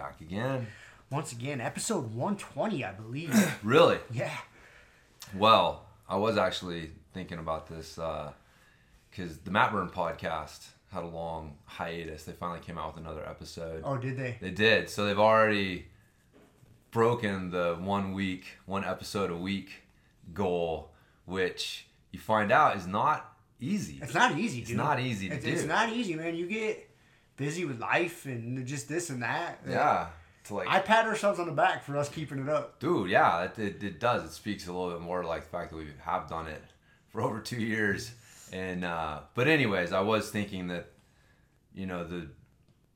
Back again. Once again, episode 120, I believe. really? Yeah. Well, I was actually thinking about this uh, because the Matt Burn podcast had a long hiatus. They finally came out with another episode. Oh, did they? They did. So they've already broken the one week, one episode a week goal, which you find out is not easy. It's not easy, It's not easy to it's, do. It's not easy, man. You get busy with life and just this and that. Yeah. To like, I pat ourselves on the back for us keeping it up. dude, yeah, it, it, it does. It speaks a little bit more like the fact that we have done it for over two years. And uh, but anyways, I was thinking that you know the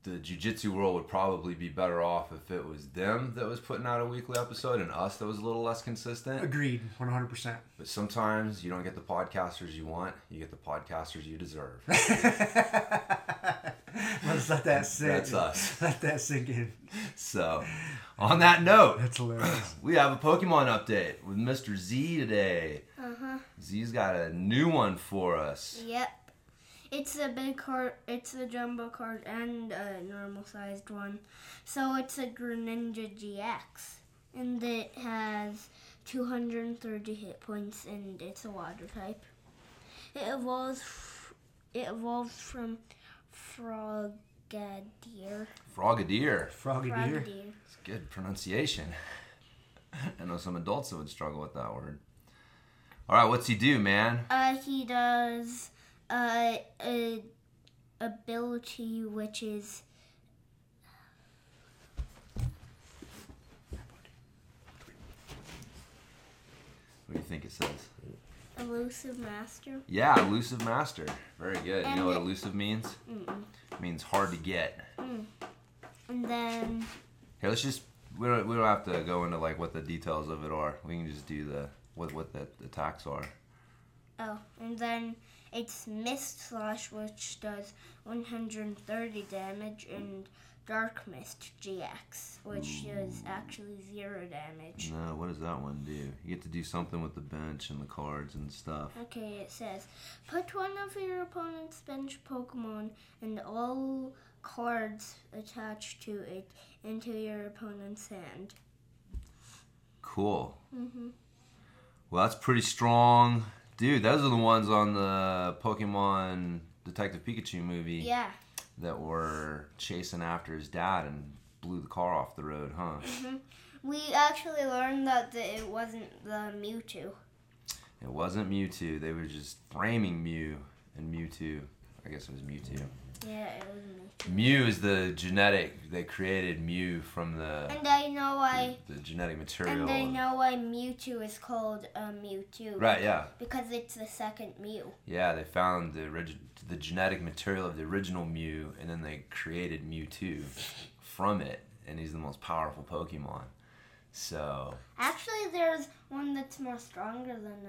the jujitsu world would probably be better off if it was them that was putting out a weekly episode and us that was a little less consistent. Agreed, 100%. But sometimes you don't get the podcasters you want; you get the podcasters you deserve. Let's let that sink. That's us. Let that sink in. So, on that note, That's hilarious. we have a Pokemon update with Mr. Z today. Uh huh. Z's got a new one for us. Yep. It's a big card. It's a jumbo card and a normal sized one. So it's a Greninja GX, and it has 230 hit points, and it's a water type. It evolves. It evolves from Frogadier. Frogadier. Froggy. Frogadier. It's good pronunciation. I know some adults that would struggle with that word. All right, what's he do, man? Uh, he does uh, a ability which is What do you think it says? elusive master. Yeah, elusive master. Very good. You know what elusive means? Mm-mm. It means hard to get. And then Here, let's just we don't we don't have to go into like what the details of it are. We can just do the what what the attacks are. oh, and then it's Mist Slash, which does 130 damage, and Dark Mist GX, which does actually zero damage. No, what does that one do? You get to do something with the bench and the cards and stuff. Okay, it says put one of your opponent's bench Pokemon and all cards attached to it into your opponent's hand. Cool. Mm-hmm. Well, that's pretty strong. Dude, those are the ones on the Pokemon Detective Pikachu movie Yeah. that were chasing after his dad and blew the car off the road, huh? Mm-hmm. We actually learned that the, it wasn't the Mewtwo. It wasn't Mewtwo. They were just framing Mew and Mewtwo. I guess it was Mewtwo. Yeah, it was Mewtwo. Mew is the genetic. They created Mew from the And I know why. the genetic material. And I know why Mewtwo is called a Mewtwo. Right, yeah. Because it's the second Mew. Yeah, they found the origi- the genetic material of the original Mew, and then they created Mewtwo from it, and he's the most powerful Pokemon. So Actually, there's one that's more stronger than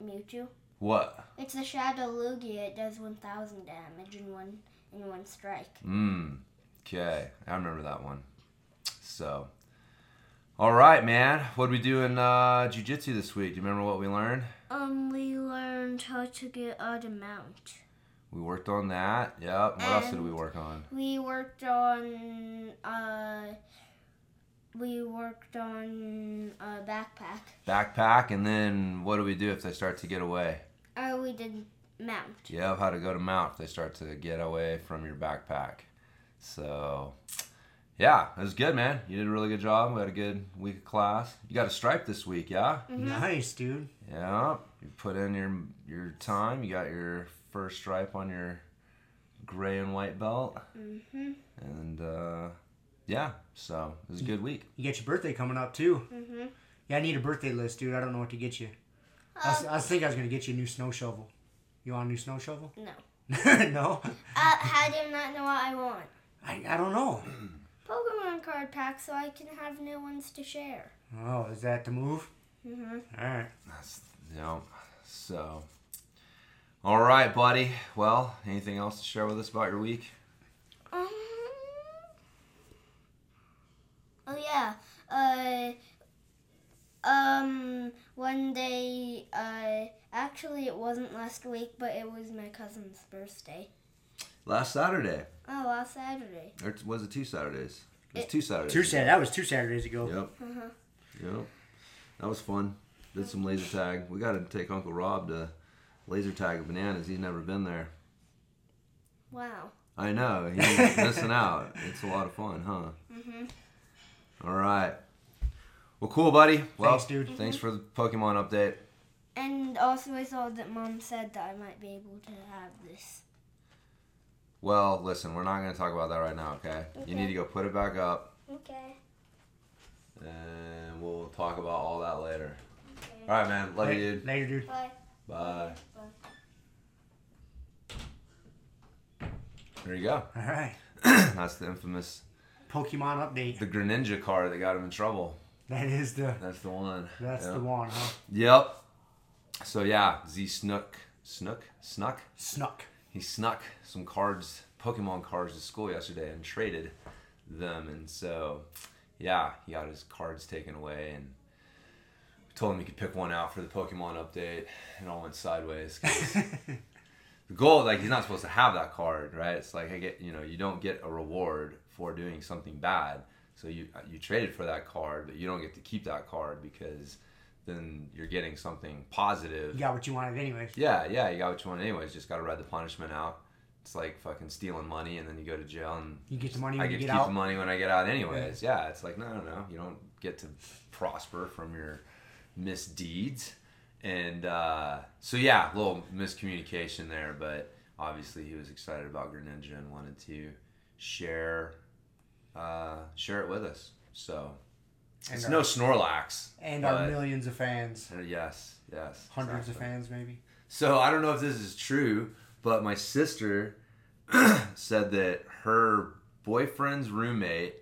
a Mewtwo. what? It's the Shadow Lugia. It does 1,000 damage in one in one strike. Mmm. Okay, I remember that one. So, all right, man. What did we do in uh, jujitsu this week? Do you remember what we learned? Um, we learned how to get out of mount. We worked on that. Yep. What else did we work on? We worked on uh, we worked on a backpack. Backpack, and then what do we do if they start to get away? Uh, we did mount. Yep, how to go to mount if they start to get away from your backpack. So, yeah, it was good, man. You did a really good job. We had a good week of class. You got a stripe this week, yeah? Nice, dude. Yeah. You put in your your time. You got your first stripe on your gray and white belt, Mm-hmm. and uh, yeah, so it was a good week. You got your birthday coming up too. Mm-hmm. Yeah, I need a birthday list, dude. I don't know what to get you. I, was, I was thinking I was gonna get you a new snow shovel. You want a new snow shovel? No. no. Uh, how do you not know what I want? I, I don't know. Pokemon card pack so I can have new ones to share. Oh, is that the move? Mm-hmm. All right. That's you know, so. All right, buddy. Well, anything else to share with us about your week? Um, oh yeah. Uh, um, one day. Uh, actually, it wasn't last week, but it was my cousin's birthday. Last Saturday, Oh, last Saturday. or was it two Saturdays? It was It- two Saturdays. Two Sat. That was two Saturdays ago. Yep. Uh-huh. Yep. That was fun. Did some laser tag. We got to take Uncle Rob to laser tag at Bananas. He's never been there. Wow. I know. He's missing out. It's a lot of fun, huh? Mhm. All right. Well, cool, buddy. Well, Thanks, dude. Thanks for the Pokemon update. And also, I saw that mom said that I might be able to have this. Well, listen, we're not going to talk about that right now, okay? You need to go put it back up, Okay. and we'll talk about all that later. okay. All right, man. Love you, dude. Later, dude. Bye. Bye. Bye. There you go. All right. That's the infamous, Pokemon update. the Greninja card that got him in trouble. That is the. That's the one. That's Yep. the one, huh? Yep. So yeah, Z snuck, snook, snuck. Snuck. He snuck some cards, Pokemon cards, to school yesterday and traded them. And so, yeah, he got his cards taken away and told him he could pick one out for the Pokemon update. and all went sideways. the goal, like, he's not supposed to have that card, right? It's like I get, you know, you don't get a reward for doing something bad. So you you traded for that card, but you don't get to keep that card because then you're getting something positive You got what you wanted, anyways. yeah, yeah, you got what you want anyways. Just got to ride the punishment out. It's like fucking stealing money and then you go to jail and You get the money I get you to keep out. the money when I get out anyways. Yeah, it's like no, no, no. You don't get to prosper from your misdeeds. And uh, so yeah, a little miscommunication there, but obviously he was excited about Greninja and wanted to share uh, share it with us. So And it's our- no Snorlax. And our millions of fans. uh, yes, yes, Hundreds of fans, maybe. So I don't know if this is true, but my sister said that her boyfriend's roommate.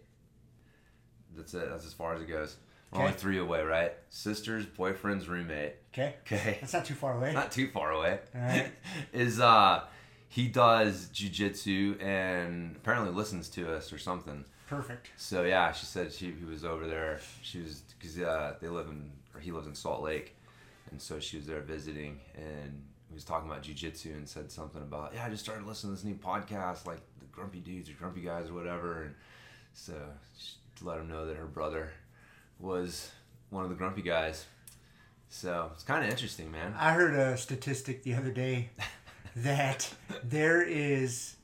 That's it. That's as far as it goes. We're only three away, right? Sisters, boyfriend's roommate. Okay. Okay. That's not too far away. Not too far away. Alright. is uh he does jujitsu and apparently listens to us or something. Perfect. So yeah, she said she he was over there. She was because uh, they live in or he lives in Salt Lake, and so she was there visiting and he was talking about jujitsu and said something about yeah I just started listening to this new podcast like the Grumpy Dudes or Grumpy Guys or whatever, and so she let him know that her brother was one of the Grumpy Guys. So it's kind of interesting, man. I heard a statistic the other day that there is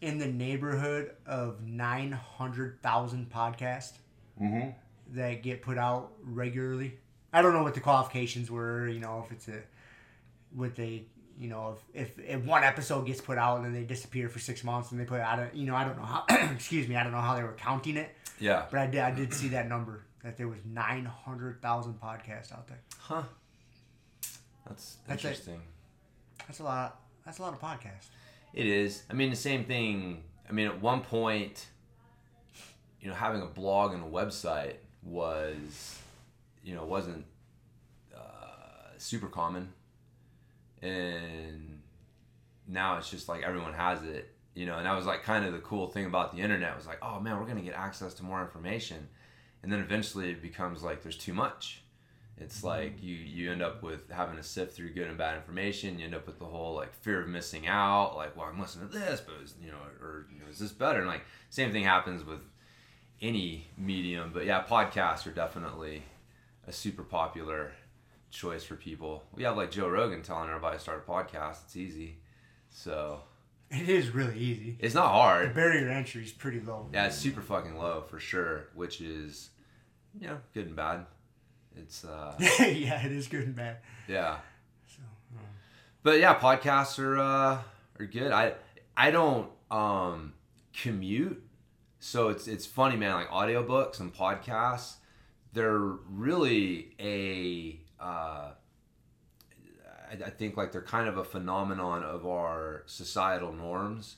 in the neighborhood of 900,000 podcasts Mm-hmm. that get put out regularly. I don't know what the qualifications were, you know, if it's a what they, you know, if, if if one episode gets put out and then they disappear for 6 months and they put out, you know, I don't know how excuse me, I don't know how they were counting it, Yeah. but I did I did see that number that there was 900,000 podcasts out there. Huh. That's, That's it. interesting. That's a lot. That's a lot of podcasts. It is. I mean, the same thing. I mean, at one point, you know, having a blog and a website was, you know, wasn't uh, super common, and now it's just like everyone has it. You know, and that was like kind of the cool thing about the internet was like, oh man, we're gonna get access to more information, and then eventually it becomes like there's too much. It's like you you end up with having to sift through good and bad information. You end up with the whole like fear of missing out. Like, well, I'm listening to this, but is, you know, or you know, is this better? And like same thing happens with any medium. But yeah, podcasts are definitely a super popular choice for people. We have like Joe Rogan telling everybody to start a podcast. It's easy, so It is really easy. it's not hard. The barrier to entry is pretty low. Yeah, it's super fucking low for sure, which is you know good and bad. It's uh yeah, it is good and bad. yeah. So, But yeah, podcasts are uh, are good. I I don't um, commute, so it's it's funny, man. Like audiobooks and podcasts, they're really a uh, I, I think like they're kind of a phenomenon of our societal norms,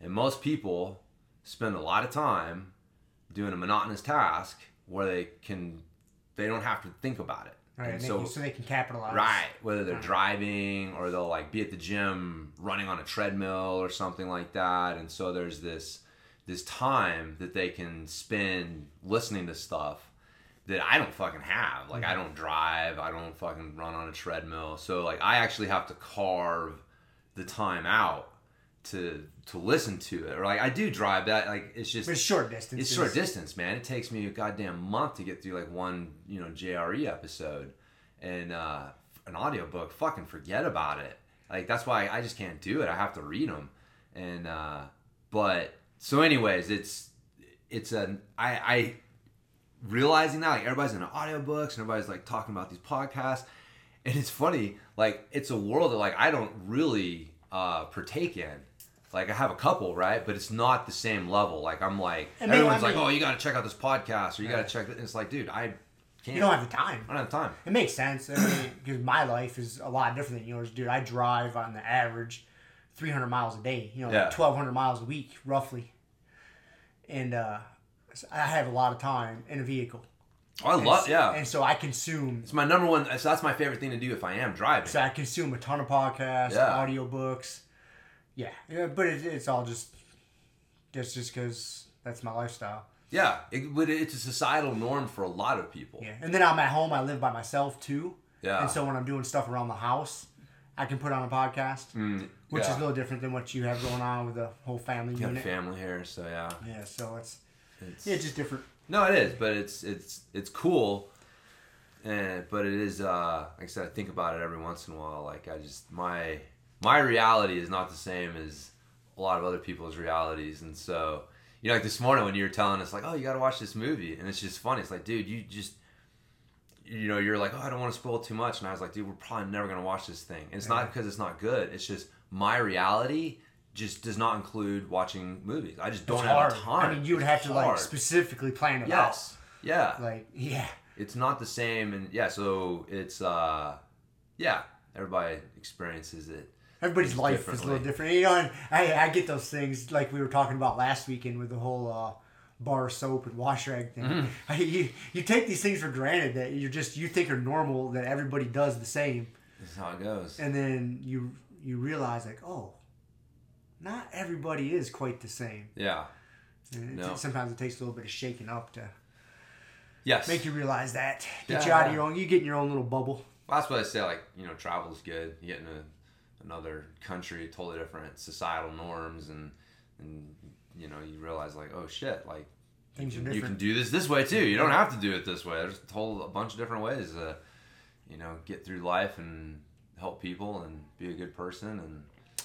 and most people spend a lot of time doing a monotonous task where they can they don't have to think about it. right, And and they so so they can capitalize. Right. Whether they're Right. driving or they'll like be at the gym running on a treadmill or something like that. And so there's this this time that they can spend listening to stuff that I don't fucking have. Like I mm-hmm. don't drive, I don't fucking run on a treadmill. So like I actually have to carve the time out to to listen to it. Or like I do drive that like it's just But it's short distance. it's short distance, man. It takes me a goddamn month to get through like one, you know, JRE episode. And uh, an audiobook, fucking forget about it. Like that's why I just can't do it. I have to read them. And uh, but so anyways, it's it's a I I realizing that like everybody's into audiobooks and everybody's like talking about these podcasts. And it's funny, like it's a world that like I don't really uh partake in. Like I have a couple, right? But it's not the same level. Like I'm like I mean, everyone's I like, "Oh, you got to check out this podcast or you got to check it." It's like, dude, I can't. You don't have the time. I don't have time. It makes sense. I mean, because my life is a lot different than yours, dude. I drive on the average 300 miles a day. You know, Yeah. 1,200 miles a week, roughly. And uh, I have a lot of time in a vehicle. Oh, I And love, yeah. And so I consume. It's my number one. So that's my favorite thing to do if I am driving. So I consume a ton of podcasts, Yeah. audiobooks. Yeah, yeah, but it, it's all just, that's just because that's my lifestyle. Yeah, it, but it's a societal norm for a lot of people. Yeah, and then I'm at home. I live by myself too. Yeah. And so when I'm doing stuff around the house, I can put on a podcast, Mm, which yeah. is a little different than what you have going on with the whole family You got a unit. family here, so yeah. Yeah, so it's It's, yeah, just different. No, it is, but it's it's it's cool. And but it is uh like I said, I think about it every once in a while. Like I just my my reality is not the same as a lot of other people's realities, and so you know, like this morning when you were telling us like, oh, you got to watch this movie, and it's just funny. It's like, dude, you just you know, you're like, oh, I don't want to spoil too much, and I was like, dude, we're probably never gonna watch this thing. And it's Yeah. not because it's not good. It's just my reality just does not include watching movies. I just don't It's have hard. time. I mean, you would It's have to like specifically plan it Yes. Yeah. Like, yeah, It's not the same and yeah, so it's uh yeah, everybody experiences it. Everybody's life is a little different. You know, and I I get those things like we were talking about last weekend with the whole uh, bar soap and wash rag thing. you, you take these things for granted that you're just you think are normal that everybody does the same, This is how it goes. and then you you realize like oh, not everybody is quite the same. Yeah. And it- No. sometimes it takes a little bit of shaking up to Yes. make you realize that. Get Yeah, you out of your own. You get in your own little bubble. Well, that's what I say. Like you know, travel's good. You get in a, another country, totally different societal norms, and and you know, you realize like, oh shit, like Things are you can do this this way too. You don't have to do it this way. There's a whole a bunch of different ways to, you know, get through life and help people and be a good person and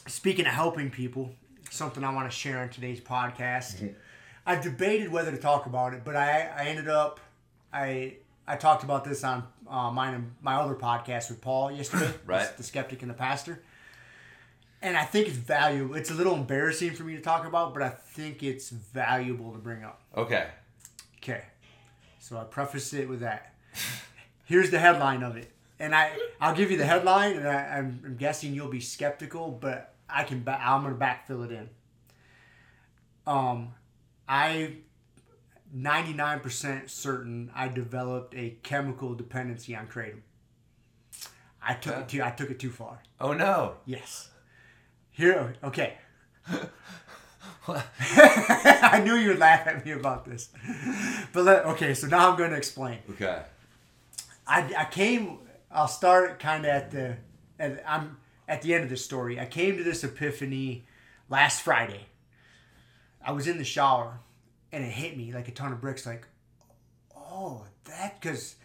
Speaking of helping people, something I want to share on today's podcast. Mm-hmm. I've debated whether to talk about it, but I, I ended up I I talked about this on uh, mine and my other podcast with Paul yesterday, Right. the skeptic and the pastor. And I think it's valuable. It's a little embarrassing for me to talk about, but I think it's valuable to bring up. okay. Okay. So I preface it with that. Here's the headline of it. And I, I'll give you the headline, and I, I'm, I'm guessing you'll be skeptical, but I can, I'm going to backfill it in. Um, I, 99% certain I developed a chemical dependency on kratom. I took it too, I took it too far. Oh no. Yes. Here, okay. I knew you would laugh at me about this. But let, okay, so now I'm going to explain. Okay. I, I came, I'll start kind of at the, at, I'm at the end of the story. I came to this epiphany last Friday. I was in the shower and it hit me like a ton of bricks like, oh, that, because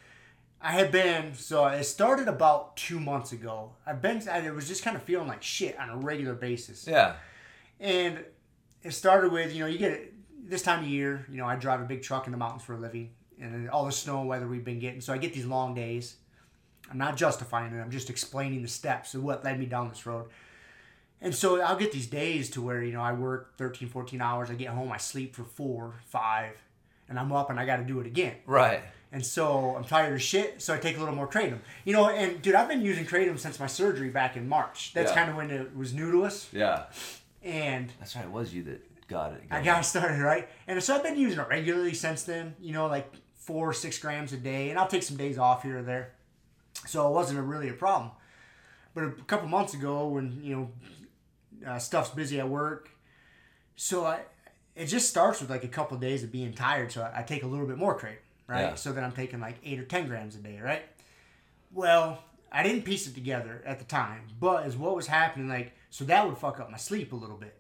I had been, so it started about two months ago. I've been, I it was just kind of feeling like shit on a regular basis. Yeah. And it started with, you know, you get it this time of year, you know, I drive a big truck in the mountains for a living and all the snow and weather we've been getting. So I get these long days. I'm not justifying it, I'm just explaining the steps of what led me down this road. And so I'll get these days to where, you know, I work 13, 14 hours, I get home, I sleep for four, five, and I'm up and I got to do it again. Right. And so I'm tired of shit, so I take a little more kratom. You know, and dude, I've been using kratom since my surgery back in March. That's Yeah. kind of when it was new to us. Yeah. And That's right. It was you that got it. I got started right, and so I've been using it regularly since then. You know, like four or six grams a day, and I'll take some days off here or there. So it wasn't a, really a problem. But a couple months ago, when you know uh, stuff's busy at work, so I it just starts with like a couple days of being tired. So I, I take a little bit more crate, right? Yeah. So then I'm taking like eight or ten grams a day, right? Well, I didn't piece it together at the time, but as what was happening, like so that would fuck up my sleep a little bit.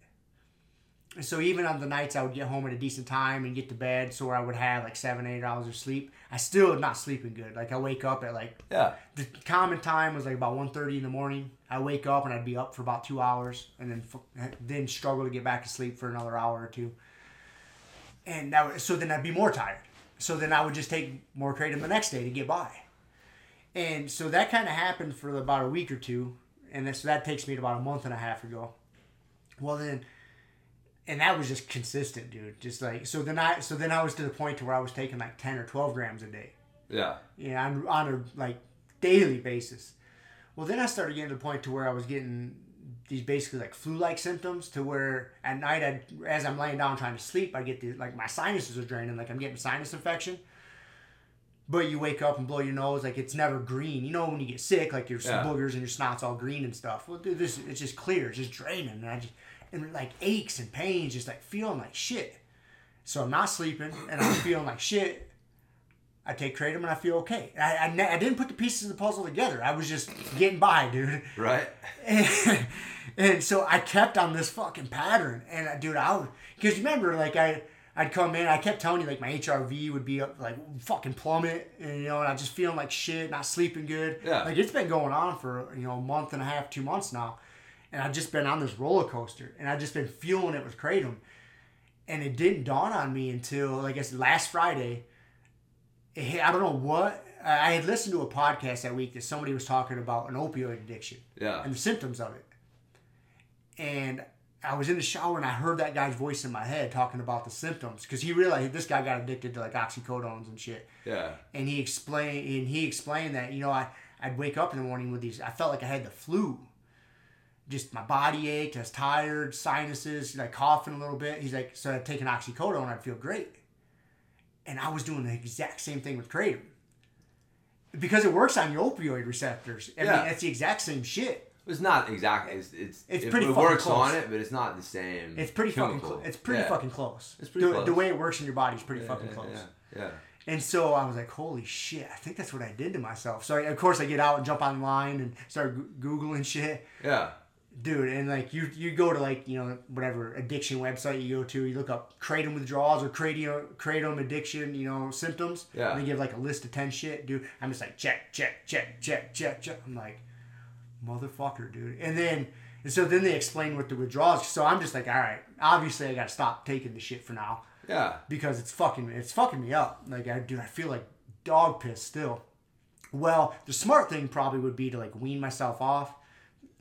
And so even on the nights I would get home at a decent time and get to bed, so I would have like seven, eight hours of sleep, I still not sleeping good. Like I wake up at like Yeah. the common time was like about 1.30 in the morning. I wake up and I'd be up for about two hours, and then then struggle to get back to sleep for another hour or two. And that was, so then I'd be more tired. So then I would just take more kratom the next day to get by. And so that kind of happened for about a week or two, and then, so that takes me to about a month and a half ago. Well then, and that was just consistent, dude. Just like so then I so then I was to the point to where I was taking like ten or twelve grams a day Yeah. Yeah. on, on a like daily basis. Well, then I started getting to the point to where I was getting these basically like flu-like symptoms to where at night, I, as I'm laying down trying to sleep, I get the like my sinuses are draining, like I'm getting sinus infection. But you wake up and blow your nose, like it's never green. You know when you get sick, like your Yeah. boogers and your snot's all green and stuff. Well, dude, this it's just clear, it's just draining, and I just and like aches and pains, just like feeling like shit. So I'm not sleeping, and I'm feeling like shit. I take kratom and I feel okay. I, I, I didn't put the pieces of the puzzle together. I was just getting by, dude. Right. And, and so I kept on this fucking pattern. And uh, dude, I was, because remember, like I I'd come in, I kept telling you like my HRV would be up like fucking plummet, and you know, and I just feeling like shit, not sleeping good. Yeah. Like it's been going on for you know a month and a half, two months now, and I've just been on this roller coaster, and I've just been fueling it with kratom, and it didn't dawn on me until like I said last Friday. I don't know what. I I had listened to a podcast that week that somebody was talking about an opioid addiction Yeah. and the symptoms of it. And I was in the shower and I heard that guy's voice in my head talking about the symptoms because he realized this guy got addicted to like oxycodones and shit. Yeah. And he explained and he explained that you know I I'd wake up in the morning with these. I felt like I had the flu. Just my body ached. I was tired, sinuses, like coughing a little bit. He's like, so I'd take an oxycodone, I'd feel great. And I was doing the exact same thing with kratom because it works on your opioid receptors. I Yeah. mean, it's the exact same shit. It's not exactly. It's it's, It's it, pretty it fucking works close. on it, but it's not the same. It's pretty fucking. chemical. Cl- it's pretty Yeah. fucking close. It's pretty the, close. The way it works in your body is pretty Yeah, fucking close. Yeah, yeah. And so I was like, holy shit, I think that's what I did to myself. So I, of course I get out and jump online and start googling shit. Yeah. Dude and like you you go to like you know whatever addiction website you go to you look up kratom withdrawals or kratom kratom addiction you know symptoms Yeah. and they give like a list of 10 shit dude i'm just like check check check check check check i'm like motherfucker dude and then and so then they explain what the withdrawals so i'm just like all right obviously i gotta stop taking the shit for now Yeah. because it's fucking it's fucking me up. Like I dude, I feel like dog piss still. Well, the smart thing probably would be to like wean myself off.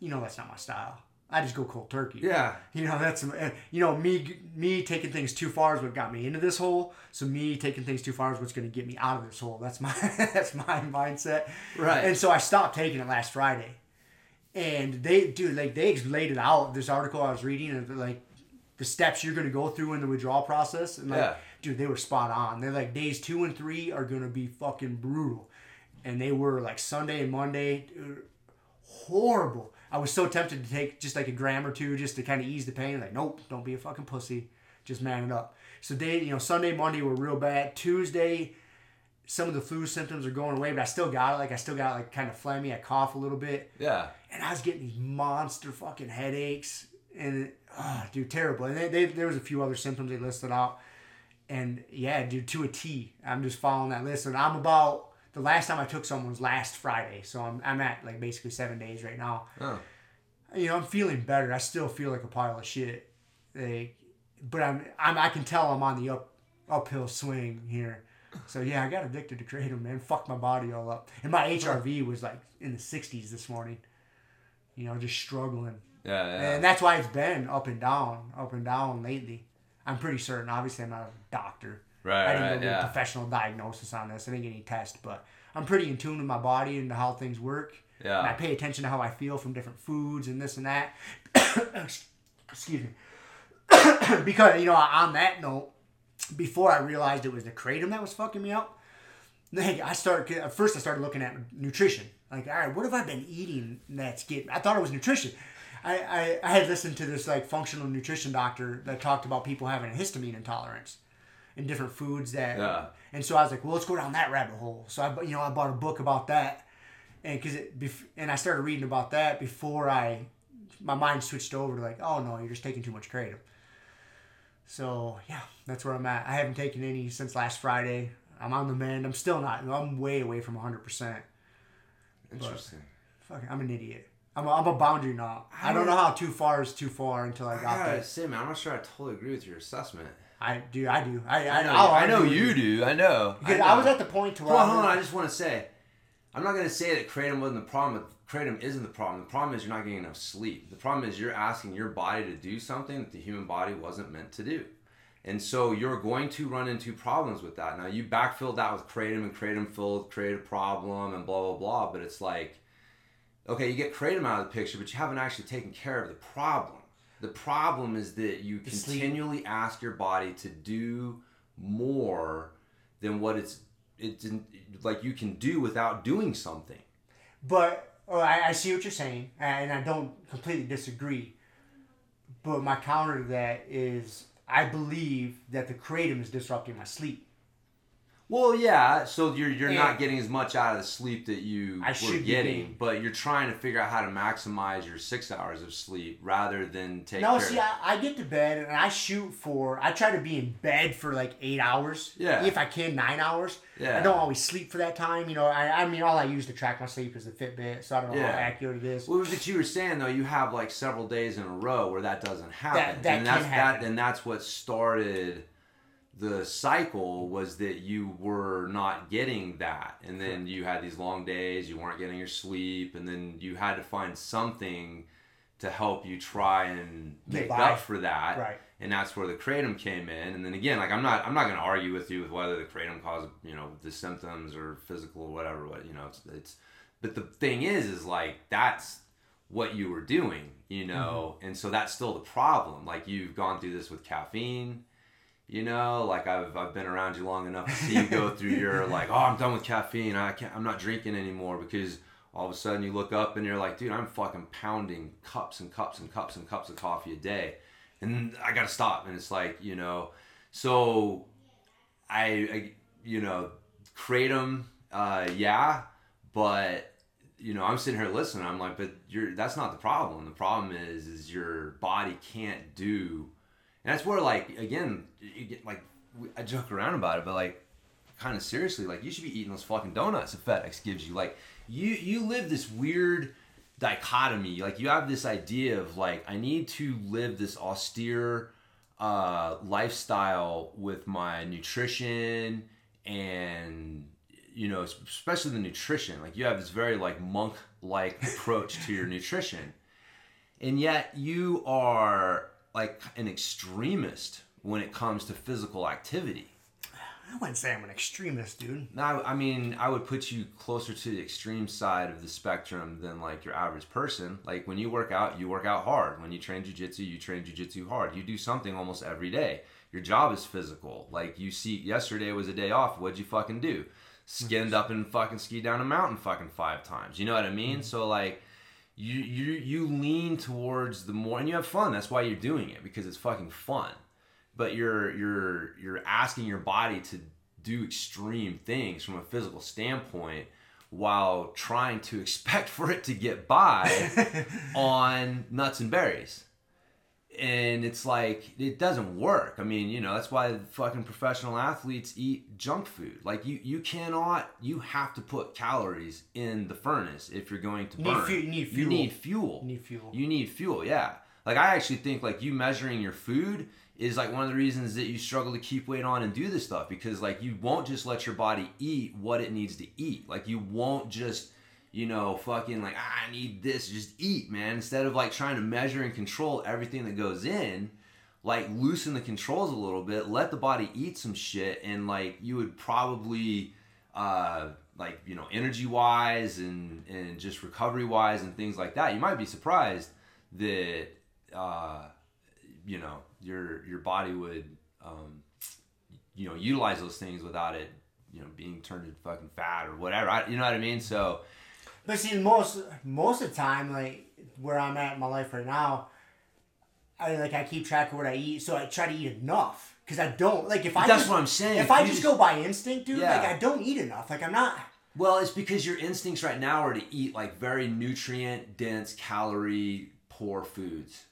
You know that's not my style. I just go cold turkey. Yeah. You know that's uh, you know me me taking things too far is what got me into this hole. So me taking things too far is what's going to get me out of this hole. That's my that's my mindset. Right. And so I stopped taking it last Friday. And they dude like they laid it out. This article I was reading and like the steps you're going to go through in the withdrawal process and like Yeah. dude they were spot on. They're like days 2 and 3 are going to be fucking brutal. And they were like Sunday and Monday horrible. I was so tempted to take just like a gram or two just to kind of ease the pain. Like, nope, don't be a fucking pussy. Just man it up. So they, you know, Sunday, Monday were real bad. Tuesday, some of the flu symptoms are going away, but I still got it. Like I still got like kind of phlegmy. I cough a little bit, Yeah. and I was getting these monster fucking headaches, and oh, dude, terrible. And they, they, there was a few other symptoms they listed out, and yeah, dude, to a T. I'm just following that list, and I'm about the last time I took someone was last Friday, so I'm I'm at like basically seven days right now Oh. you know, I'm feeling better. I still feel like a pile of shit. Like, but I'm, I'm, I can tell I'm on the up, uphill swing here. So yeah, I got addicted to kratom, man. Fucked my body all up, and my HRV was like in the 60s this morning. You know, just struggling, Yeah. Yeah. and that's why it's been up and down, up and down lately. I'm pretty certain. Obviously, I'm not a doctor. Right, I didn't right, go get yeah. a professional diagnosis on this. I didn't get any tests, but I'm pretty in tune with my body and how things work. Yeah. And I pay attention to how I feel from different foods and this and that. Excuse me. because, you know, on that note, before I realized it was the kratom that was fucking me up, like I started at first I started looking at nutrition. Like, all right, what have I been eating that's getting I thought it was nutrition. I, I, I had listened to this like functional nutrition doctor that talked about people having a histamine intolerance and different foods that Yeah. and so I was like, well, let's go down that rabbit hole. So I, you know, I bought a book about that, and because it, bef- and I started reading about that before I, my mind switched over to like, oh no, you're just taking too much kratom. So yeah, that's where I'm at. I haven't taken any since last Friday. I'm on the mend. I'm still not. I'm way away from 100. percent Interesting. Fuck, I'm an idiot. I'm a, I'm a boundary knot. I don't know how too far is too far until I I got there. say, man, I'm not sure I totally agree with your assessment. I do. I do. I I, know, oh, I'll I know with you do. I know. Because I, I, was at the point to where Hold on, I hold on. I just want to say, I'm not going to say that kratom wasn't the problem. Kratom isn't the problem. The problem is you're not getting enough sleep. The problem is you're asking your body to do something that the human body wasn't meant to do. And so you're going to run into problems with that. Now you backfilled that with kratom and kratom filled create a problem and blah blah blah. But it's like, okay, you get kratom out of the picture, but you haven't actually taken care of the problem. The problem is that you sleep. continually ask your body to do more than what it's it's in- like you can do without doing something. But oh, I, I see what you're saying, and I don't completely disagree. But my counter to that is I believe that the kratom is disrupting my sleep. Well, yeah. So you're you're And- not getting as much out of the sleep that you I were should getting, but you're trying to figure out how to maximize your six hours of sleep rather than take No, see, I, I get to bed and I shoot for. I try to be in bed for like eight hours. Yeah. If I can, nine hours. Yeah. I don't always sleep for that time. You know, I, I mean, all I use to track my sleep is the Fitbit, so I don't know Yeah. how accurate it is. Well, but you were saying though, you have like several days in a row where that doesn't happen, that and that's happen. that, and that's what started the cycle was that you were not getting that, and then you had these long days, you weren't getting your sleep, and then you had to find something to help you try and make up for that, Right. and that's where the kratom came in. And then again, like I'm not I'm not going to argue with you with whether the kratom caused you know the symptoms or physical or whatever. What you know, it's, it's but the thing is, is like that's what you were doing, you know, mm-hmm. and so that's still the problem. Like you've gone through this with caffeine, You know, like I've, I've been around you long enough to see you go through your like, oh, I'm done with caffeine. I can't. I'm not drinking anymore because all of a sudden you look up and you're like, dude, I'm fucking pounding cups and cups and cups and cups of coffee a day, and I gotta stop. And it's like, you know, so I, I you know, kratom, uh, yeah, but you know, I'm sitting here listening. I'm like, but you're that's not the problem. The problem is, is your body can't do, and that's where like again, you get like I joke around about it, but like kind of seriously, like you should be eating those fucking donuts that FedEx gives you. Like you you live this weird dichotomy. Like you have this idea of like I need to live this austere uh, lifestyle with my nutrition and you know especially the nutrition like you have this very like monk like approach to your nutrition and yet you are like an extremist when it comes to physical activity. I wouldn't say I'm an extremist, dude. now i mean i would put you closer to the extreme side of the spectrum than like your average person. Like when you work out you work out hard. When you train jiu-jitsu you train jiu-jitsu hard. You do something almost every day. Your job is physical. Like you see yesterday was a day off. What'd you fucking do? Skinned up and fucking ski down a mountain fucking five times. You know what i mean? Mm-hmm. So like you you you lean towards the more and you have fun. That's why you're doing it because it's fucking fun. But you're you're you're asking your body to do extreme things from a physical standpoint while trying to expect for it to get by on nuts and berries and it's like it doesn't work. I mean you know that's why fucking professional athletes eat junk food. Like you you cannot you have to put calories in the furnace if you're going to You need burn. fu- you need you fuel. need fuel. You need fuel. you need fuel yeah. Like i actually think like you measuring your food is like one of the reasons that you struggle to keep weight on and do this stuff because like you won't just let your body eat what it needs to eat. Like you won't just you know fucking like ah, i need this just eat man. Instead of like trying to measure and control everything that goes in like loosen the controls a little bit let the body eat some shit and like you would probably uh like you know energy wise and and just recovery wise and things like that you might be surprised that uh you know your your body would um you know utilize those things without it you know being turned into fucking fat or whatever I, you know what i mean? So But see, most most of the time, like where I'm at in my life right now, I like I keep track of what I eat, so I try to eat enough. Cause I don't like if I That's just, what I'm saying. If I just just- go by instinct, dude, Yeah. like I don't eat enough. Like I'm not. Well, it's because your instincts right now are to eat like very nutrient dense, calorie poor foods.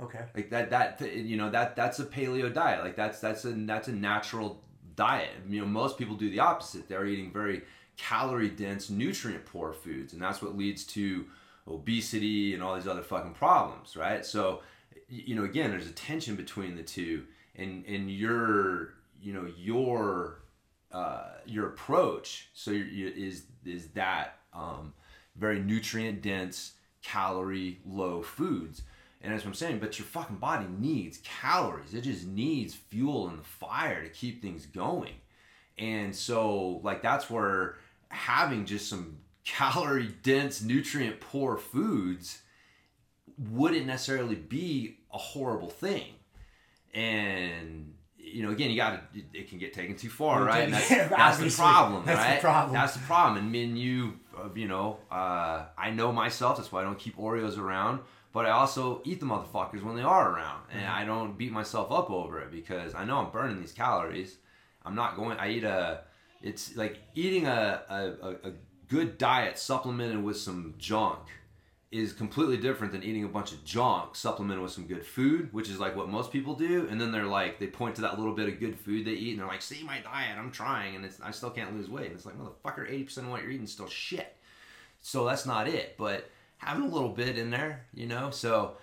Okay. Like that that you know that that's a paleo diet. Like that's that's a that's a natural diet. You know, most people do the opposite. They're eating very calorie dense, nutrient poor foods, and that's what leads to obesity and all these other fucking problems, right? So, you know, again, there's a tension between the two, and and your you know your uh, your approach so is is that um, very nutrient dense, calorie low foods. And that's what I'm saying. But your fucking body needs calories. It just needs fuel and the fire to keep things going. And so, like, that's where having just some calorie dense, nutrient poor foods wouldn't necessarily be a horrible thing. And, you know, again, you got to, it can get taken too far, right? And that's, Yeah, that's the problem, That's the right? problem. That's the problem. And me and you, uh, you know, uh, I know myself. That's why I don't keep Oreos around. But I also eat the motherfuckers when they are around, and Mm-hmm. I don't beat myself up over it because I know I'm burning these calories. I'm not going. I eat a. It's like eating a a, a, good diet supplemented with some junk is completely different than eating a bunch of junk supplemented with some good food, which is like what most people do. And then they're like, they point to that little bit of good food they eat, and they're like, "See my diet, I'm trying, and it's I still can't lose weight." And it's like, motherfucker, eighty percent of what you're eating is still shit. So that's not it. But having a little bit in there, you know. So,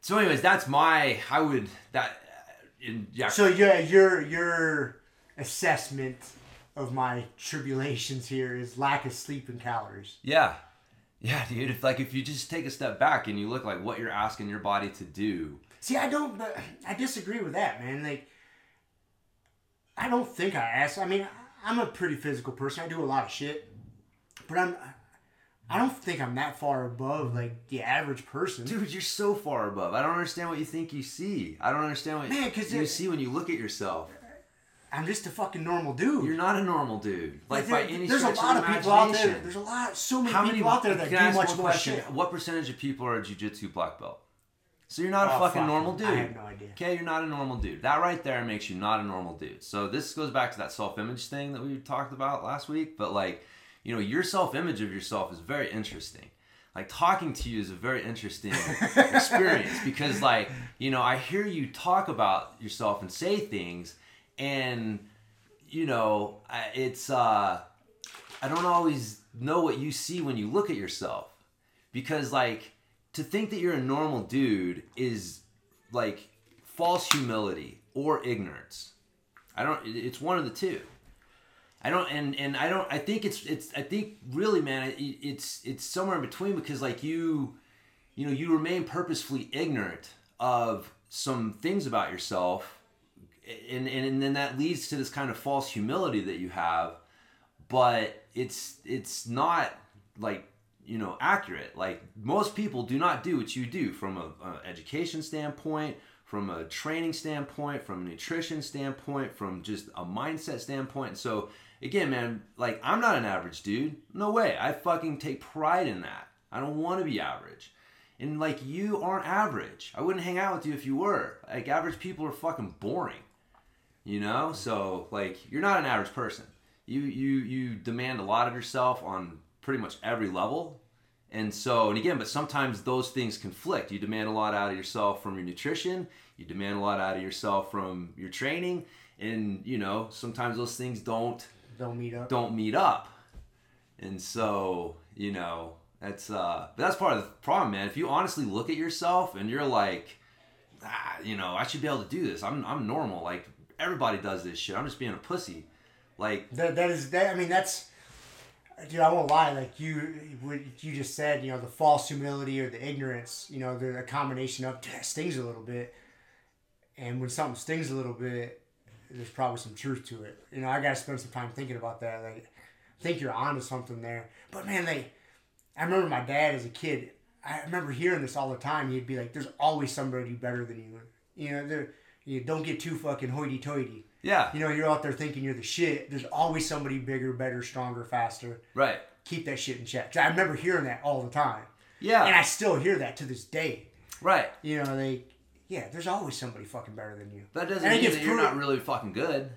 so anyways, that's my. I would that. Uh, in, yeah. So yeah, your your assessment of my tribulations here is lack of sleep and calories. Yeah. Yeah, dude. If like if you just take a step back and you look like what you're asking your body to do. See, I don't. But I disagree with that, man. Like, I don't think I ask. I mean, I'm a pretty physical person. I do a lot of shit, but I'm I don't think I'm that far above like the average person. Dude, you're so far above. I don't understand what you think you see. I don't understand what Man, 'cause you it- see when you look at yourself. I'm just a fucking normal dude. You're not a normal dude. Like there- by any there's a lot of of people out there. There's a lot, so many How people out there that can I ask do much more question? shit. What percentage of people are a jiu-jitsu black belt? So you're not a Oh, fucking fuck. normal dude. I have no idea. Okay, you're not a normal dude. That right there makes you not a normal dude. So this goes back to that self-image thing that we talked about last week. But like, you know, your self-image of yourself is very interesting. Like talking to you is a very interesting experience because like, you know, I hear you talk about yourself and say things and you know, it's uh I don't always know what you see when you look at yourself because like to think that you're a normal dude is like false humility or ignorance. I don't it's one of the two. I don't and and I don't I think it's it's I think really man it, it's it's somewhere in between because like you you know you remain purposefully ignorant of some things about yourself and, and and then that leads to this kind of false humility that you have but it's it's not like you know accurate. Like most people do not do what you do from a, a education standpoint from a training standpoint from a nutrition standpoint from just a mindset standpoint. So again man like i'm not an average dude. No way. I fucking take pride in that. I don't want to be average. And like you aren't average. I wouldn't hang out with you if you were. Like average people are fucking boring you know? So like you're not an average person. You you you demand a lot of yourself on pretty much every level. And so and again but sometimes those things conflict. You demand a lot out of yourself from your nutrition. You demand a lot out of yourself from your training. And you know sometimes those things don't Don't meet up. don't meet up. And so you know that's uh but that's part of the problem man. If you honestly look at yourself and you're like ah, you know i should be able to do this. I'm, I'm normal. Like everybody does this shit i'm just being a pussy like That, that is that. I mean, that's. Dude, I won't lie. Like you, what you just said. You know, the false humility or the ignorance. You know, they're a combination of stings a little bit. And when something stings a little bit, there's probably some truth to it. You know, I gotta spend some time thinking about that. Like, I think you're onto something there. But man, they. I remember my dad as a kid. I remember hearing this all the time. He'd be like, "There's always somebody better than you." You know, there. You don't get too fucking hoity-toity yeah you know, you're out there thinking you're the shit. There's always somebody bigger, better, stronger, faster. right Keep that shit in check. I remember hearing that all the time, yeah and I still hear that to this day. right You know, they, yeah, there's always somebody fucking better than you. that doesn't mean that you're not really fucking good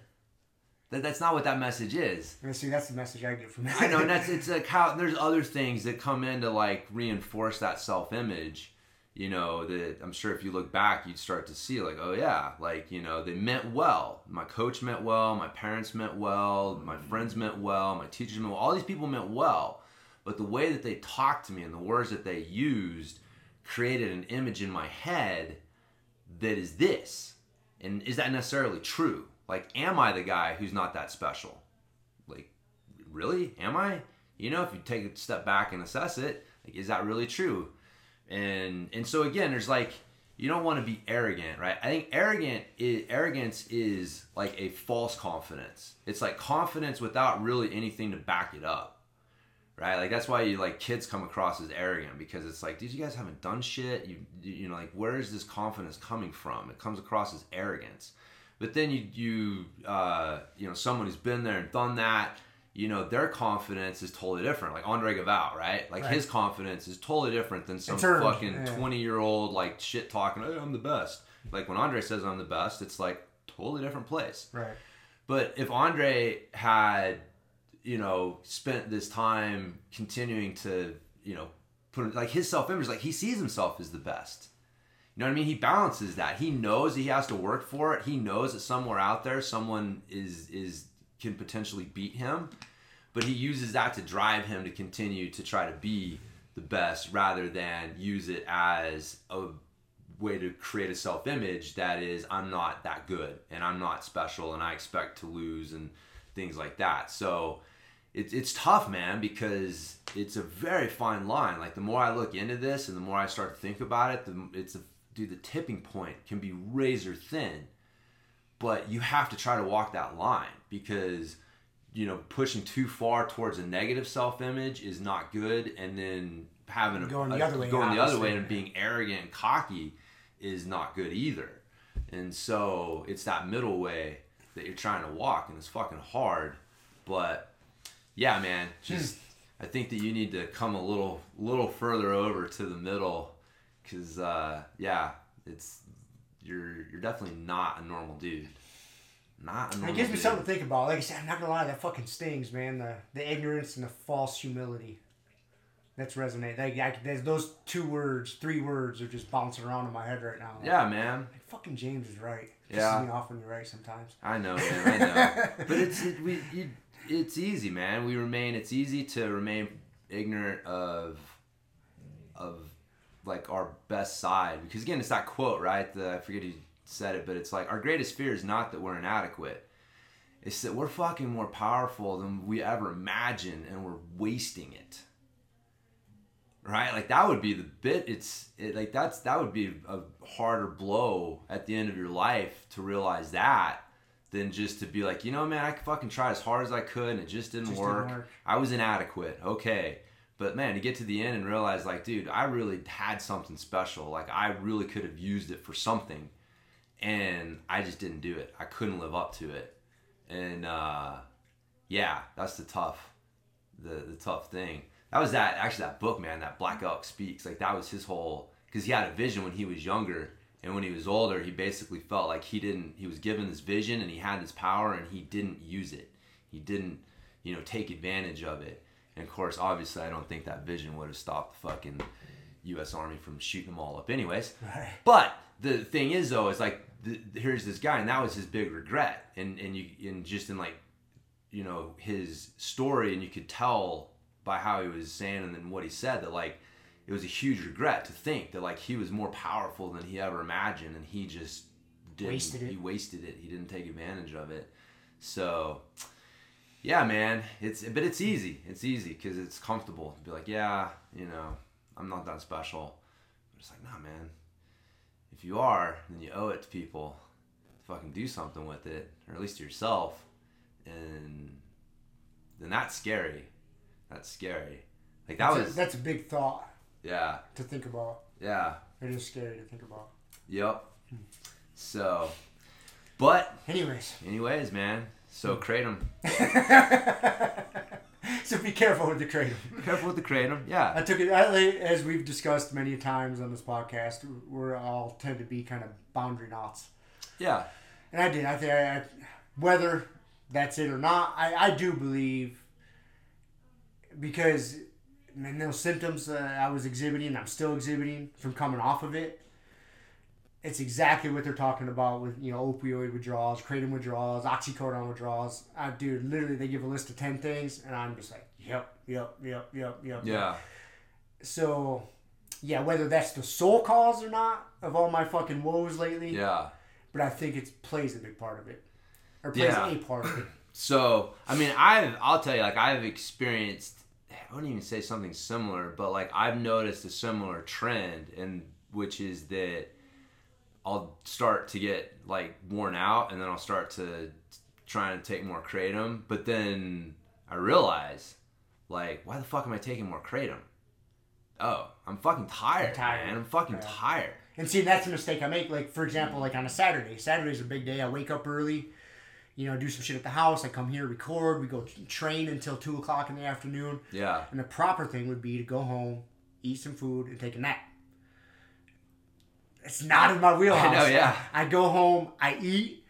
that, that's not what that message is And see, that's the message I get from that. I know, and that's it's like how there's other things that come in to like reinforce that self image. You know that I'm sure if you look back, you'd start to see like, oh yeah, like you know they meant well. My coach meant well. My parents meant well. My mm-hmm. friends meant well. My teachers meant well. All these people meant well, but the way that they talked to me and the words that they used created an image in my head that is this. And is that necessarily true? Like, am I the guy who's not that special? Like, really? Am I? You know, if you take a step back and assess it, like, is that really true? And and so again, there's like you don't want to be arrogant, right? I think arrogant is, arrogance is like a false confidence. It's like confidence without really anything to back it up, right? Like that's why you like kids come across as arrogant because it's like, dude, you guys haven't done shit. You you know, like where is this confidence coming from? It comes across as arrogance. But then you you uh, you know someone who's been there and done that, you know their confidence is totally different. Like Andre Galvão, right? Like Right. his confidence is totally different than some It's earned, fucking yeah. twenty year old like shit talking. Hey, I'm the best. Like when Andre says I'm the best, it's like totally different place. right. But if Andre had, you know, spent this time continuing to, you know, put like his self image, like he sees himself as the best. You know what I mean? He balances that. He knows he has to work for it. He knows that somewhere out there someone is is can potentially beat him, but he uses that to drive him to continue to try to be the best rather than use it as a way to create a self image that is I'm not that good and I'm not special and I expect to lose and things like that. So it's it's tough, man, because it's a very fine line. Like the more I look into this and the more I start to think about it, the it's a dude the tipping point can be razor thin. But you have to try to walk that line because you know pushing too far towards a negative self-image is not good and then having a, Going the a- other way, going the other way and being arrogant and cocky is not good either. And so it's that middle way that you're trying to walk and it's fucking hard but yeah man just i think that you need to come a little little further over to the middle because uh yeah it's you're you're definitely not a normal dude not a normal It gives me dude. something to think about. Like I said, I'm not gonna lie, that fucking stings, man. The the ignorance and the false humility. That's resonate. Like, I, those two words, three words are just bouncing around in my head right now. yeah man Like, fucking James is right. Pisses Yeah. me off when you're right sometimes. I know, man. I know. but it's it, we you, it's easy, man. We remain. It's easy to remain ignorant of of like our best side because again, it's that quote, right? The I forget who said it, but it's like our greatest fear is not that we're inadequate. It's that we're fucking more powerful than we ever imagined, and we're wasting it. Right? Like that would be the bit. It's it, like that's that would be a harder blow at the end of your life to realize that than just to be like, you know, man, I fucking tried as hard as I could and it just didn't, Just work. didn't work. I was inadequate. Okay. But man, to get to the end and realize like, dude, I really had something special. Like I really could have used it for something and I just didn't do it. I couldn't live up to it. And uh yeah, that's the tough the the tough thing. That was that actually that book, man, that Black Elk Speaks. Like that was his whole because he had a vision when he was younger and when he was older, he basically felt like he didn't he was given this vision and he had this power and he didn't use it. He didn't, you know, take advantage of it. And of course, obviously I don't think that vision would have stopped the fucking US Army from shooting them all up anyways. Right. But the thing is, though, is like th here's this guy, and that was his big regret, and and you and just in like, you know, his story, and you could tell by how he was saying and then what he said that like it was a huge regret to think that like he was more powerful than he ever imagined, and he just didn't. Wasted it. He wasted it. He didn't take advantage of it. So. Yeah, man. It's but it's easy. It's easy because it's comfortable to be like, yeah, you know, I'm not that special. But it's like, nah, man if you are, then you owe it to people to fucking do something with it, or at least to yourself. And then that's scary. That's scary. Like that that's, was, a, that's a big thought yeah, to think about. yeah, It is scary to think about. yep. Hmm. So, but Anyways, anyways, man. So kratom. so be careful with the kratom. Careful with the kratom. Yeah. I took it I, as we've discussed many times on this podcast. We're all tend to be kind of boundary knots, Yeah. and I did. I think I, I, whether that's it or not, I, I do believe because and those symptoms uh, I was exhibiting, I'm still exhibiting from coming off of it. It's exactly what they're talking about with you know opioid withdrawals, kratom withdrawals, oxycodone withdrawals. I dude, literally they give a list of ten things, and I'm just like, yep, yep, yep, yep, yep. Yeah. So, yeah, whether that's the sole cause or not of all my fucking woes lately, Yeah. but I think it plays a big part of it, or plays Yeah. a part of it. So, I mean, I've, I'll tell you, like, I've experienced, I wouldn't even say something similar, but like, I've noticed a similar trend, and which is that I'll start to get like worn out, and then I'll start to try and take more kratom, but then I realize, like, why the fuck am I taking more kratom? Oh, I'm fucking tired, I'm tired. man. I'm fucking Yeah. tired. And see, that's a mistake I make. Like, for example, like on a Saturday. Saturday's a big day. I wake up early, you know, do some shit at the house. I come here, record. We go train until two o'clock in the afternoon. Yeah. And the proper thing would be to go home, eat some food, and take a nap. It's not in my wheelhouse. know, yeah. I go home, I eat,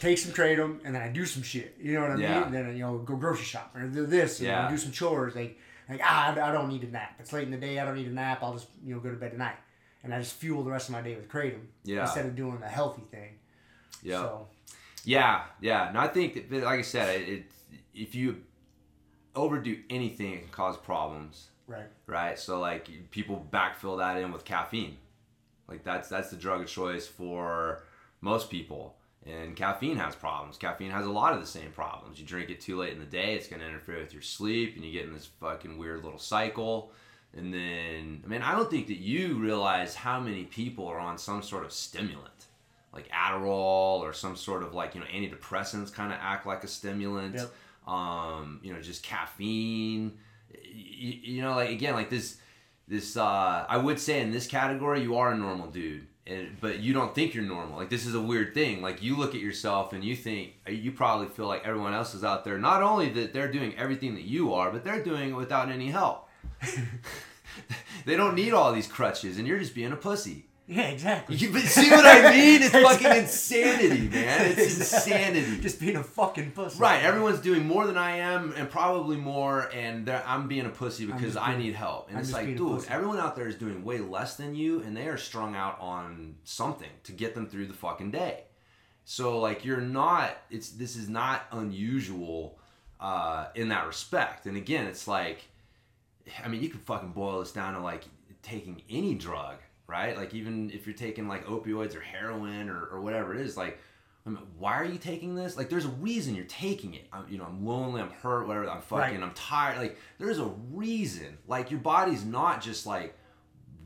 take some kratom, and then I do some shit. You know what I Yeah. mean? And then you know, go grocery shopping or do this, and Yeah. do some chores. Like, like ah, I I don't need a nap. It's late in the day. I don't need a nap. I'll just you know go to bed tonight, and I just fuel the rest of my day with kratom Yeah. instead of doing the healthy thing. Yeah. So Yeah, yeah. And I think that, that, like I said, it, it if you overdo anything, it can cause problems, right. right? So like people backfill that in with caffeine. Like that's that's the drug of choice for most people. And caffeine has problems. Caffeine has a lot of the same problems. You drink it too late in the day, it's going to interfere with your sleep, and you get in this fucking weird little cycle. And then, I mean, I don't think that you realize how many people are on some sort of stimulant, like Adderall or some sort of like, you know, antidepressants kind of act like a stimulant. Yep. um, you know, just caffeine. You, you know, like again, like this, this. Uh, I would say in this category, you are a normal dude, and but you don't think you're normal. Like this is a weird thing. Like you look at yourself and you think you probably feel like everyone else is out there. Not only that they're doing everything that you are, but they're doing it without any help. they don't need all these crutches, and you're just being a pussy. Yeah, exactly. You, but see what I mean? It's fucking insanity, man. It's insanity. Just being a fucking pussy. Right. Everyone's doing more than I am, and probably more, and I'm being a pussy because I being- need help. And I'm it's like, dude, everyone out there is doing way less than you, and they are strung out on something to get them through the fucking day. So like, you're not. It's this is not unusual uh, in that respect. And again, it's like, I mean, you could fucking boil this down to like taking any drug, right? Like even if you're taking like opioids or heroin or, or whatever it is, like, I mean, why are you taking this? Like, there's a reason you're taking it. I'm, you know, I'm lonely, I'm hurt, whatever. I'm fucking, Right. I'm tired. Like, there's a reason. Like, your body's not just like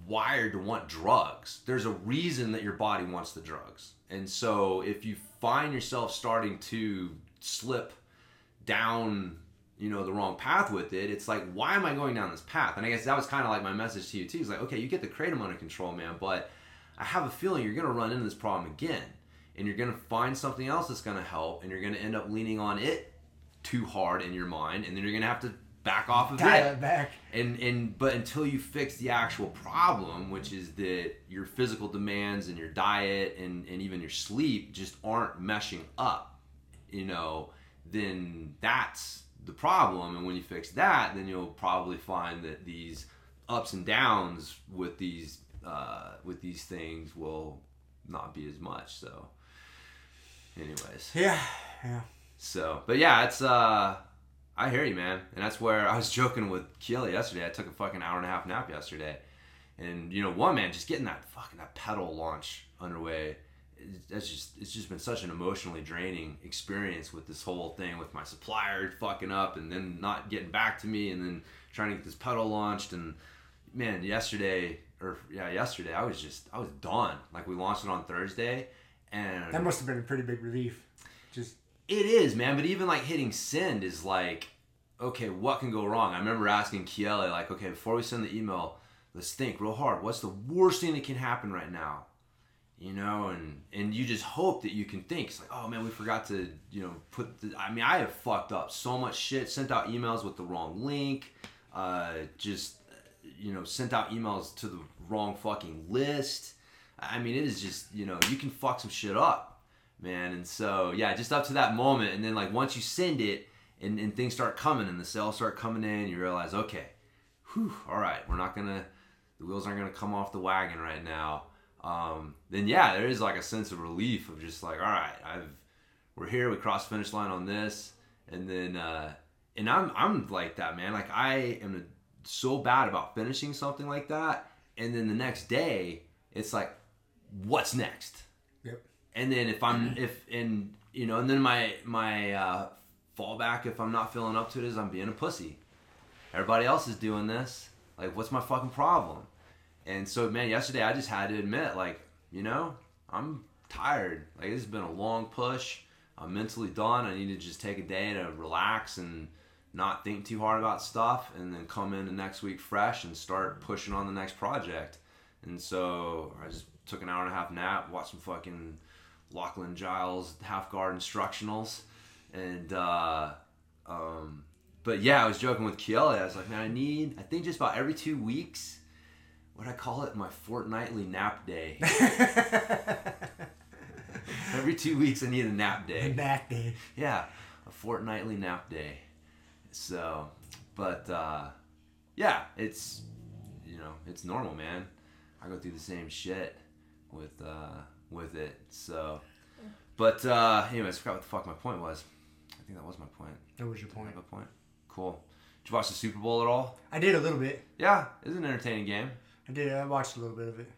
wired to want drugs. There's a reason that your body wants the drugs. And so if you find yourself starting to slip down you know the wrong path with it it's like why am i going down this path? And i guess that was kind of like my message to you too it's like okay you get the kratom under control man but i have a feeling you're going to run into this problem again. And you're going to find something else that's going to help and you're going to end up leaning on it too hard in your mind and then you're going to have to back off of Dial it. it back. and and but until you fix the actual problem which is that your physical demands and your diet and and even your sleep just aren't meshing up you know then that's the problem and when you fix that then you'll probably find that these ups and downs with these uh, with these things will not be as much so anyways Yeah, yeah. so, but yeah, it's uh, I hear you, man, and that's where I was joking with Keely yesterday. I took a fucking hour and a half nap yesterday, and you know, one man just getting that fucking that pedal launch underway. That's just it's just been such an emotionally draining experience with this whole thing with my supplier fucking up and then not getting back to me and then trying to get this pedal launched and man yesterday or yeah yesterday I was just I was done like we launched it on Thursday and That must have been a pretty big relief. Just it is, man. But even like hitting send is like, okay, what can go wrong? I remember asking Kiele, like, okay, before we send the email, let's think real hard. What's the worst thing that can happen right now? You know, and and you just hope that you can think. It's like, oh man, we forgot to, you know, put. The, I mean, I have fucked up so much shit. Sent out emails with the wrong link. Uh, just, you know, sent out emails to the wrong fucking list. I mean, it is just, you know, you can fuck some shit up man. And so yeah, just up to that moment, and then like once you send it, and, and things start coming, and the sales start coming in, you realize, okay, whew, all right, we're not gonna, the wheels aren't gonna come off the wagon right now. Um, then yeah, there is like a sense of relief of just like, all right, I've, we're here, we crossed the finish line on this, and then, uh, and I'm I'm like that, man. Like I am so bad about finishing something like that, and then the next day, it's like, what's next? Yep. and then if I'm if and you know and then my my uh, fallback if I'm not feeling up to it is I'm being a pussy. Everybody else is doing this. Like, what's my fucking problem? And so, man, yesterday I just had to admit, like, you know, I'm tired. Like, this has been a long push. I'm mentally done. I need to just take a day to relax and not think too hard about stuff, and then come in the next week fresh and start pushing on the next project. And so I just took an hour and a half nap, watched some fucking Lachlan Giles half guard instructionals, and uh, um, but yeah, I was joking with Kiela. I was like, man, I need, I think just about every two weeks, what I call it, my fortnightly nap day. every two weeks, I need a nap day. A nap day. Yeah, a fortnightly nap day. So, but uh, yeah, it's you know it's normal, man. I go through the same shit with uh, with it. So, but uh, anyways, I forgot what the fuck my point was. I think that was my point. That was your I point. have a point. Cool. Did you watch the Super Bowl at all? I did a little bit. Yeah, it was an entertaining game. I did. I watched a little bit of it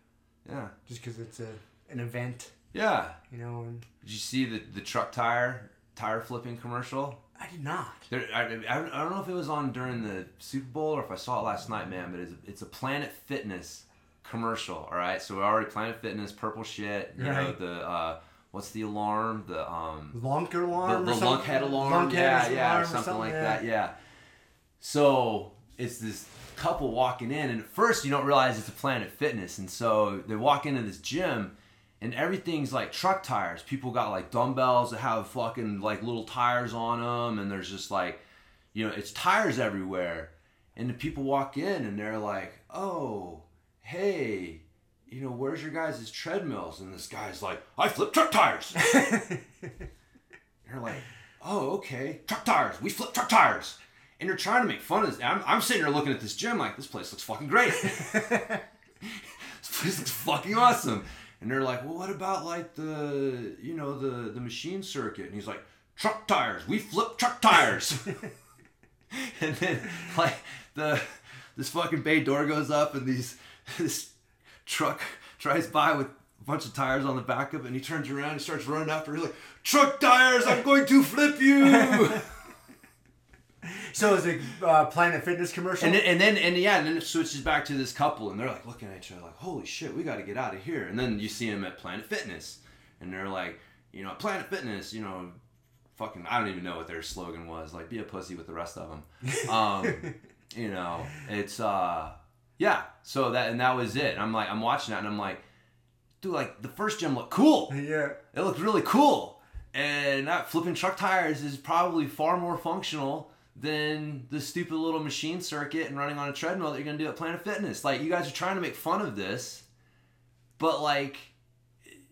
Yeah. just because it's a an event, Yeah. you know. And Did you see the the truck tire tire flipping commercial? I did not. There, I, I, I don't know if it was on during the Super Bowl or if I saw it last night, man. But it's a, it's a Planet Fitness commercial. All right, so we're already Planet Fitness, purple shit. You know the uh, what's the alarm? The um Lunker alarm. the or something? lunkhead alarm. Lunkhead yeah, alarm yeah, or or something, like yeah. that. Yeah. So it's this couple walking in, and at first you don't realize it's a Planet Fitness, and so they walk into this gym, and everything's like truck tires. People got like dumbbells that have fucking like little tires on them, and there's just like, you know, it's tires everywhere, and the people walk in, and they're like, oh, hey. You know, where's your guys' treadmills? And this guy's like, I flip truck tires. They're like, oh, okay. Truck tires. We flip truck tires. And they're trying to make fun of this. I'm, I'm sitting there looking at this gym like, this place looks fucking great. this place looks fucking awesome. And they're like, well, what about like the, you know, the, the machine circuit? And he's like, truck tires. We flip truck tires. and then like the, this fucking bay door goes up and these, this truck drives by with a bunch of tires on the back of it and he turns around and starts running after. He's like, truck tires, I'm going to flip you. So it's it uh, Planet Fitness commercial? and then, and then, and yeah, and then it switches back to this couple and they're like looking at each other like, holy shit, we got to get out of here. And then you see them at Planet Fitness and they're like, you know, Planet Fitness, you know, fucking, I don't even know what their slogan was. Like, be a pussy with the rest of them. Um, you know, it's, uh, yeah. So that, and that was it. And I'm like, I'm watching that and I'm like, dude, like the first gym looked cool. yeah. It looked really cool. And that flipping truck tires is probably far more functional than the stupid little machine circuit and running on a treadmill that you're gonna do at Planet Fitness. Like you guys are trying to make fun of this, but like,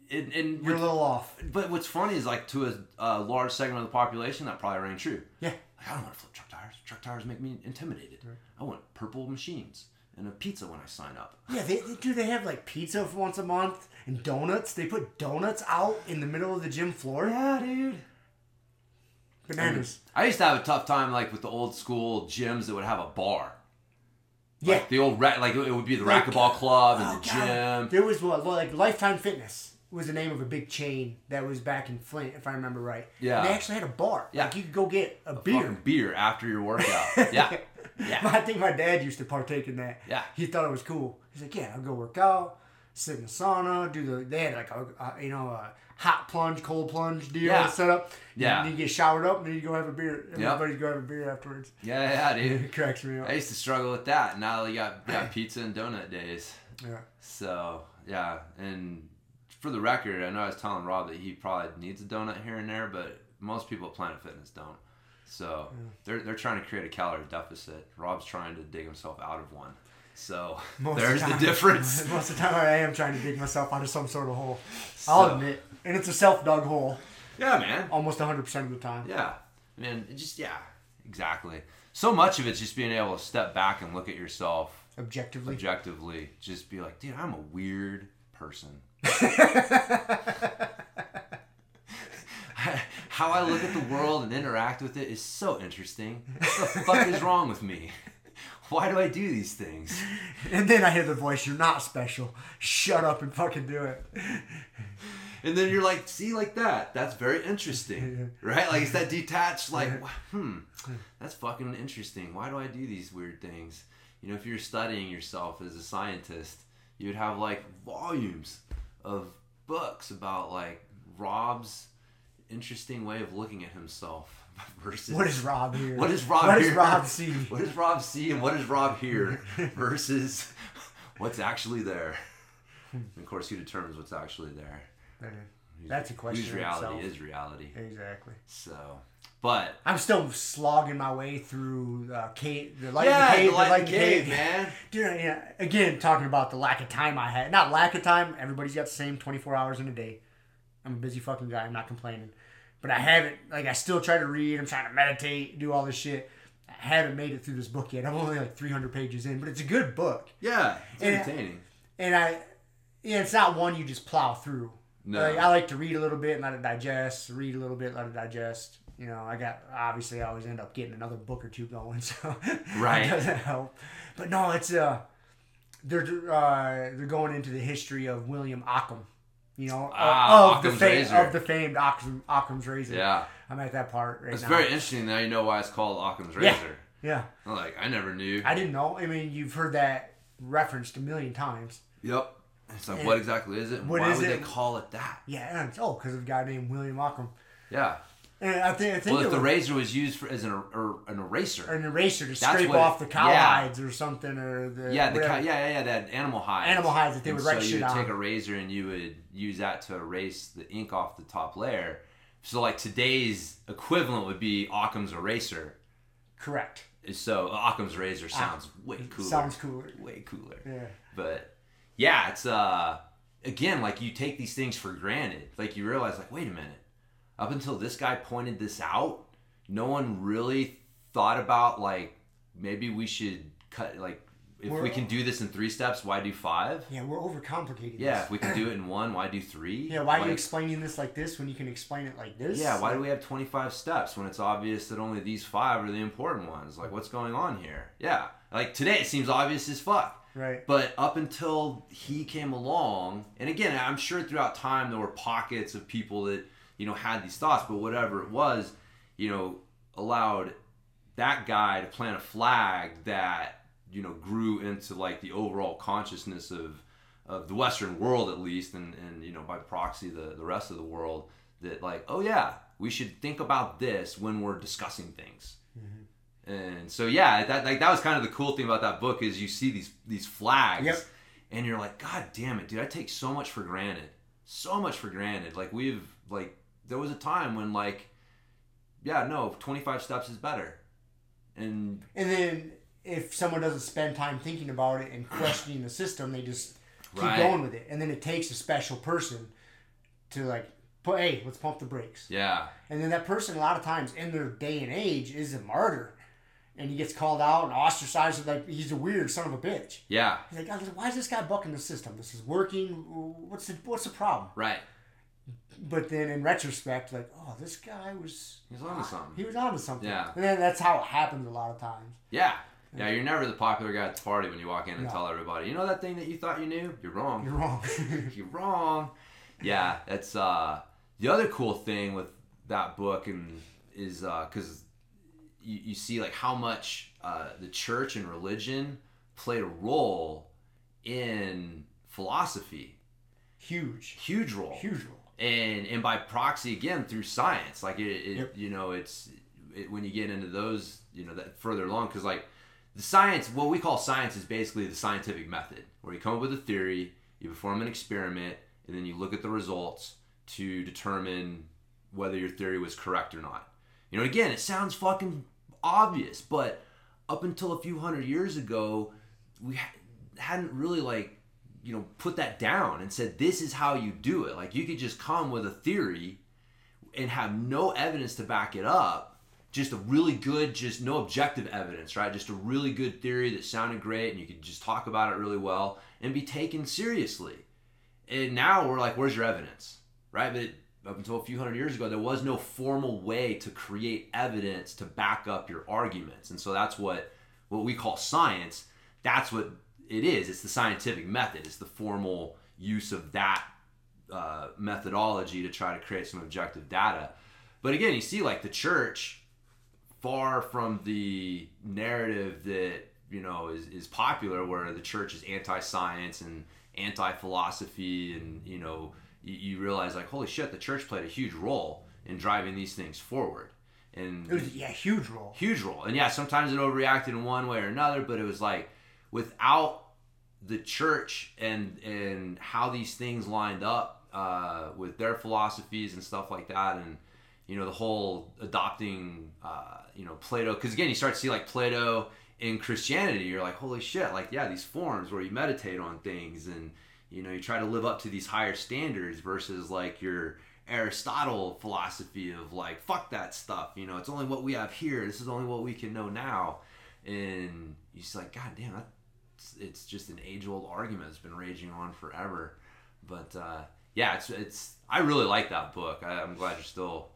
it, and You're a little off. but what's funny is like to a, a large segment of the population that probably rang true. Yeah. Like, I don't want to flip truck tires. Truck tires make me intimidated. I want purple machines and a pizza when I sign up. Yeah, they, they do. They have like pizza once a month and donuts. They put donuts out in the middle of the gym floor. Yeah, dude. Bananas. I used to have a tough time like with the old school gyms that would have a bar. Yeah. Like the old ra- like it would be the Like- racquetball club and Oh, the God. gym. There was what like Lifetime Fitness was the name of a big chain that was back in Flint, if I remember right. Yeah. And they actually had a bar. Yeah. Like you could go get a beer. Beer after your workout. yeah. Yeah. I think my dad used to partake in that. Yeah. He thought it was cool. He's like, yeah, I'll go work out, sit in the sauna, do the. They had like a, a you know a hot plunge, cold plunge deal Yeah. set up. Yeah. And you get showered up, and then you go have a beer. Yep. Everybody's go have a beer afterwards. Yeah, yeah, dude. It cracks me up. I used to struggle with that. Now you got, got pizza and donut days. Yeah. So yeah, and for the record, I know I was telling Rob that he probably needs a donut here and there, but most people at Planet Fitness don't. So they're they're trying to create a calorie deficit. Rob's trying to dig himself out of one. So Most there's the time- difference. Most of the time, I am trying to dig myself out of some sort of hole. I'll admit, and it's a self-dug hole Yeah, man. almost 100 percent of the time. Yeah, man. It just yeah, exactly. So much of it's just being able to step back and look at yourself Objectively. objectively. Just be like, dude, I'm a weird person. How I look at the world and interact with it is so interesting. What the fuck is wrong with me? Why do I do these things? And then I hear the voice, "You're not special. Shut up and fucking do it." And then you're like, see, like that. That's very interesting, right? Like it's that detached, like, hmm, that's fucking interesting. Why do I do these weird things? You know, if you're studying yourself as a scientist, you would have like volumes of books about like Rob's interesting way of looking at himself versus What is Rob here? what is Rob What here? does Rob see? What does Rob see and what does Rob hear versus what's actually there? And of course, who determines what's actually there? That's a question. Whose reality itself. is reality. Exactly. So, but I'm still slogging my way through uh, cave, the light yeah, in the cave, the light in the cave. cave, man. Dude, yeah, again, talking about the lack of time I had. Not lack of time. Everybody's got the same 24 hours in a day. I'm a busy fucking guy. I'm not complaining. But I haven't, like, I still try to read. I'm trying to meditate, do all this shit. I haven't made it through this book yet. I'm only like 300 pages in, but it's a good book. Yeah, it's And- entertaining. And I, yeah, it's not one you just plow through. No. Like, I like to read a little bit and let it digest. Read a little bit, let it digest. You know, I got obviously I always end up getting another book or two going, so Right. doesn't help. But no, it's uh, they're uh, they're going into the history of William Ockham. You know, of- Ah, of, the Occam's fame, of the famed Occam, Occam's razor. Yeah, I'm at that part right it's now. very interesting. Now you know why it's called Occam's Yeah. razor. yeah, I'm like, I never knew. I didn't know. I mean, you've heard that referenced a million times. yep. It's like, And- what exactly is it? and What Why is would it? they call it that? Yeah, and it's, oh, because of a guy named William Ockham. Yeah. And I think I think Well, if the was razor was used for as an, er, an eraser. an eraser to scrape off the cow yeah. hides or something, or the yeah, the ki- yeah, yeah, yeah, that animal hides. Animal hides that they And would so write you shit would on. take a razor and you would use that to erase the ink off the top layer. So like today's equivalent would be Occam's eraser. Correct. So Occam's razor sounds way cooler. Ah, Sounds cooler. way cooler. Yeah. But yeah, it's uh again like you take these things for granted. Like you realize like wait a minute. Up until this guy pointed this out, no one really thought about like maybe we should cut like if we We're- can do this in three steps, why do five? Yeah, we're overcomplicating. Yeah, this. if we can do it in one, why do three? Yeah, why are you explaining this like this when you can explain it like this? yeah, why do we have 25 steps when it's obvious that only these five are the important ones? Like, what's going on here? Yeah. Like, today it seems obvious as fuck. Right. But up until he came along, and again, I'm sure throughout time there were pockets of people that, you know, had these thoughts, but whatever it was, you know, allowed that guy to plant a flag that, you know, grew into like the overall consciousness of, of the Western world at least, and, and you know, by proxy, the, the rest of the world, that like, oh yeah, we should think about this when we're discussing things. Mm-hmm. And so yeah, that like that was kind of the cool thing about that book is you see these these flags, Yep. and you're like, God damn it, dude! I take so much for granted, so much for granted. Like we've like there was a time when like, yeah, no, 25 steps is better, and And then if someone doesn't spend time thinking about it and questioning the system, they just keep Right. going with it. And then it takes a special person to like, put, hey, let's pump the brakes. yeah, And then that person, a lot of times in their day and age, is a martyr. And he gets called out and ostracized like he's a weird son of a bitch. yeah, He's like, why is this guy bucking the system? This is working. What's the what's the problem? right. But then in retrospect, like, oh, this guy was he was onto something. he was onto something. Yeah. And then that's how it happens a lot of times. Yeah. Yeah, you're never the popular guy at the party when you walk in and No. tell everybody, you know that thing that you thought you knew? You're wrong. You're wrong. you're wrong. Yeah, that's uh the other cool thing with that book and is because you, you see like how much uh, the church and religion played a role in philosophy, Huge. huge role, Huge role. And and by proxy again through science. Like it, it Yep. you know, it's it, when you get into those, you know, that further along because like the science, what we call science, is basically the scientific method, where you come up with a theory, you perform an experiment, and then you look at the results to determine whether your theory was correct or not. You know, again, it sounds fucking obvious, but up until a few hundred years ago, we ha- hadn't really like you know put that down and said this is how you do it. Like you could just come with a theory and have no evidence to back it up. Just a really good, just no objective evidence, right? Just a really good theory that sounded great and you could just talk about it really well and be taken seriously. And now we're like, where's your evidence? Right? But up until a few hundred years ago, there was no formal way to create evidence to back up your arguments. And so that's what what we call science. That's what it is. It's the scientific method. It's the formal use of that uh, methodology to try to create some objective data. But again, you see, like the church, far from the narrative that you know is, is popular, where the church is anti-science and anti-philosophy, and you know you, you realize like, holy shit, the church played a huge role in driving these things forward. And It was yeah, huge role. huge role. And yeah, sometimes it overreacted in one way or another, but it was like without the church and and how these things lined up uh, with their philosophies and stuff like that, and you know the whole adopting uh, you know Plato, because again you start to see like Plato in Christianity, you're like holy shit, like yeah these forms where you meditate on things and you know you try to live up to these higher standards versus like your Aristotle philosophy of like fuck that stuff, you know, it's only what we have here. This is only what we can know now, and you just like, God damn, that's it's just an age old argument that's been raging on forever. But uh, yeah, it's it's I really like that book. I, I'm glad you're still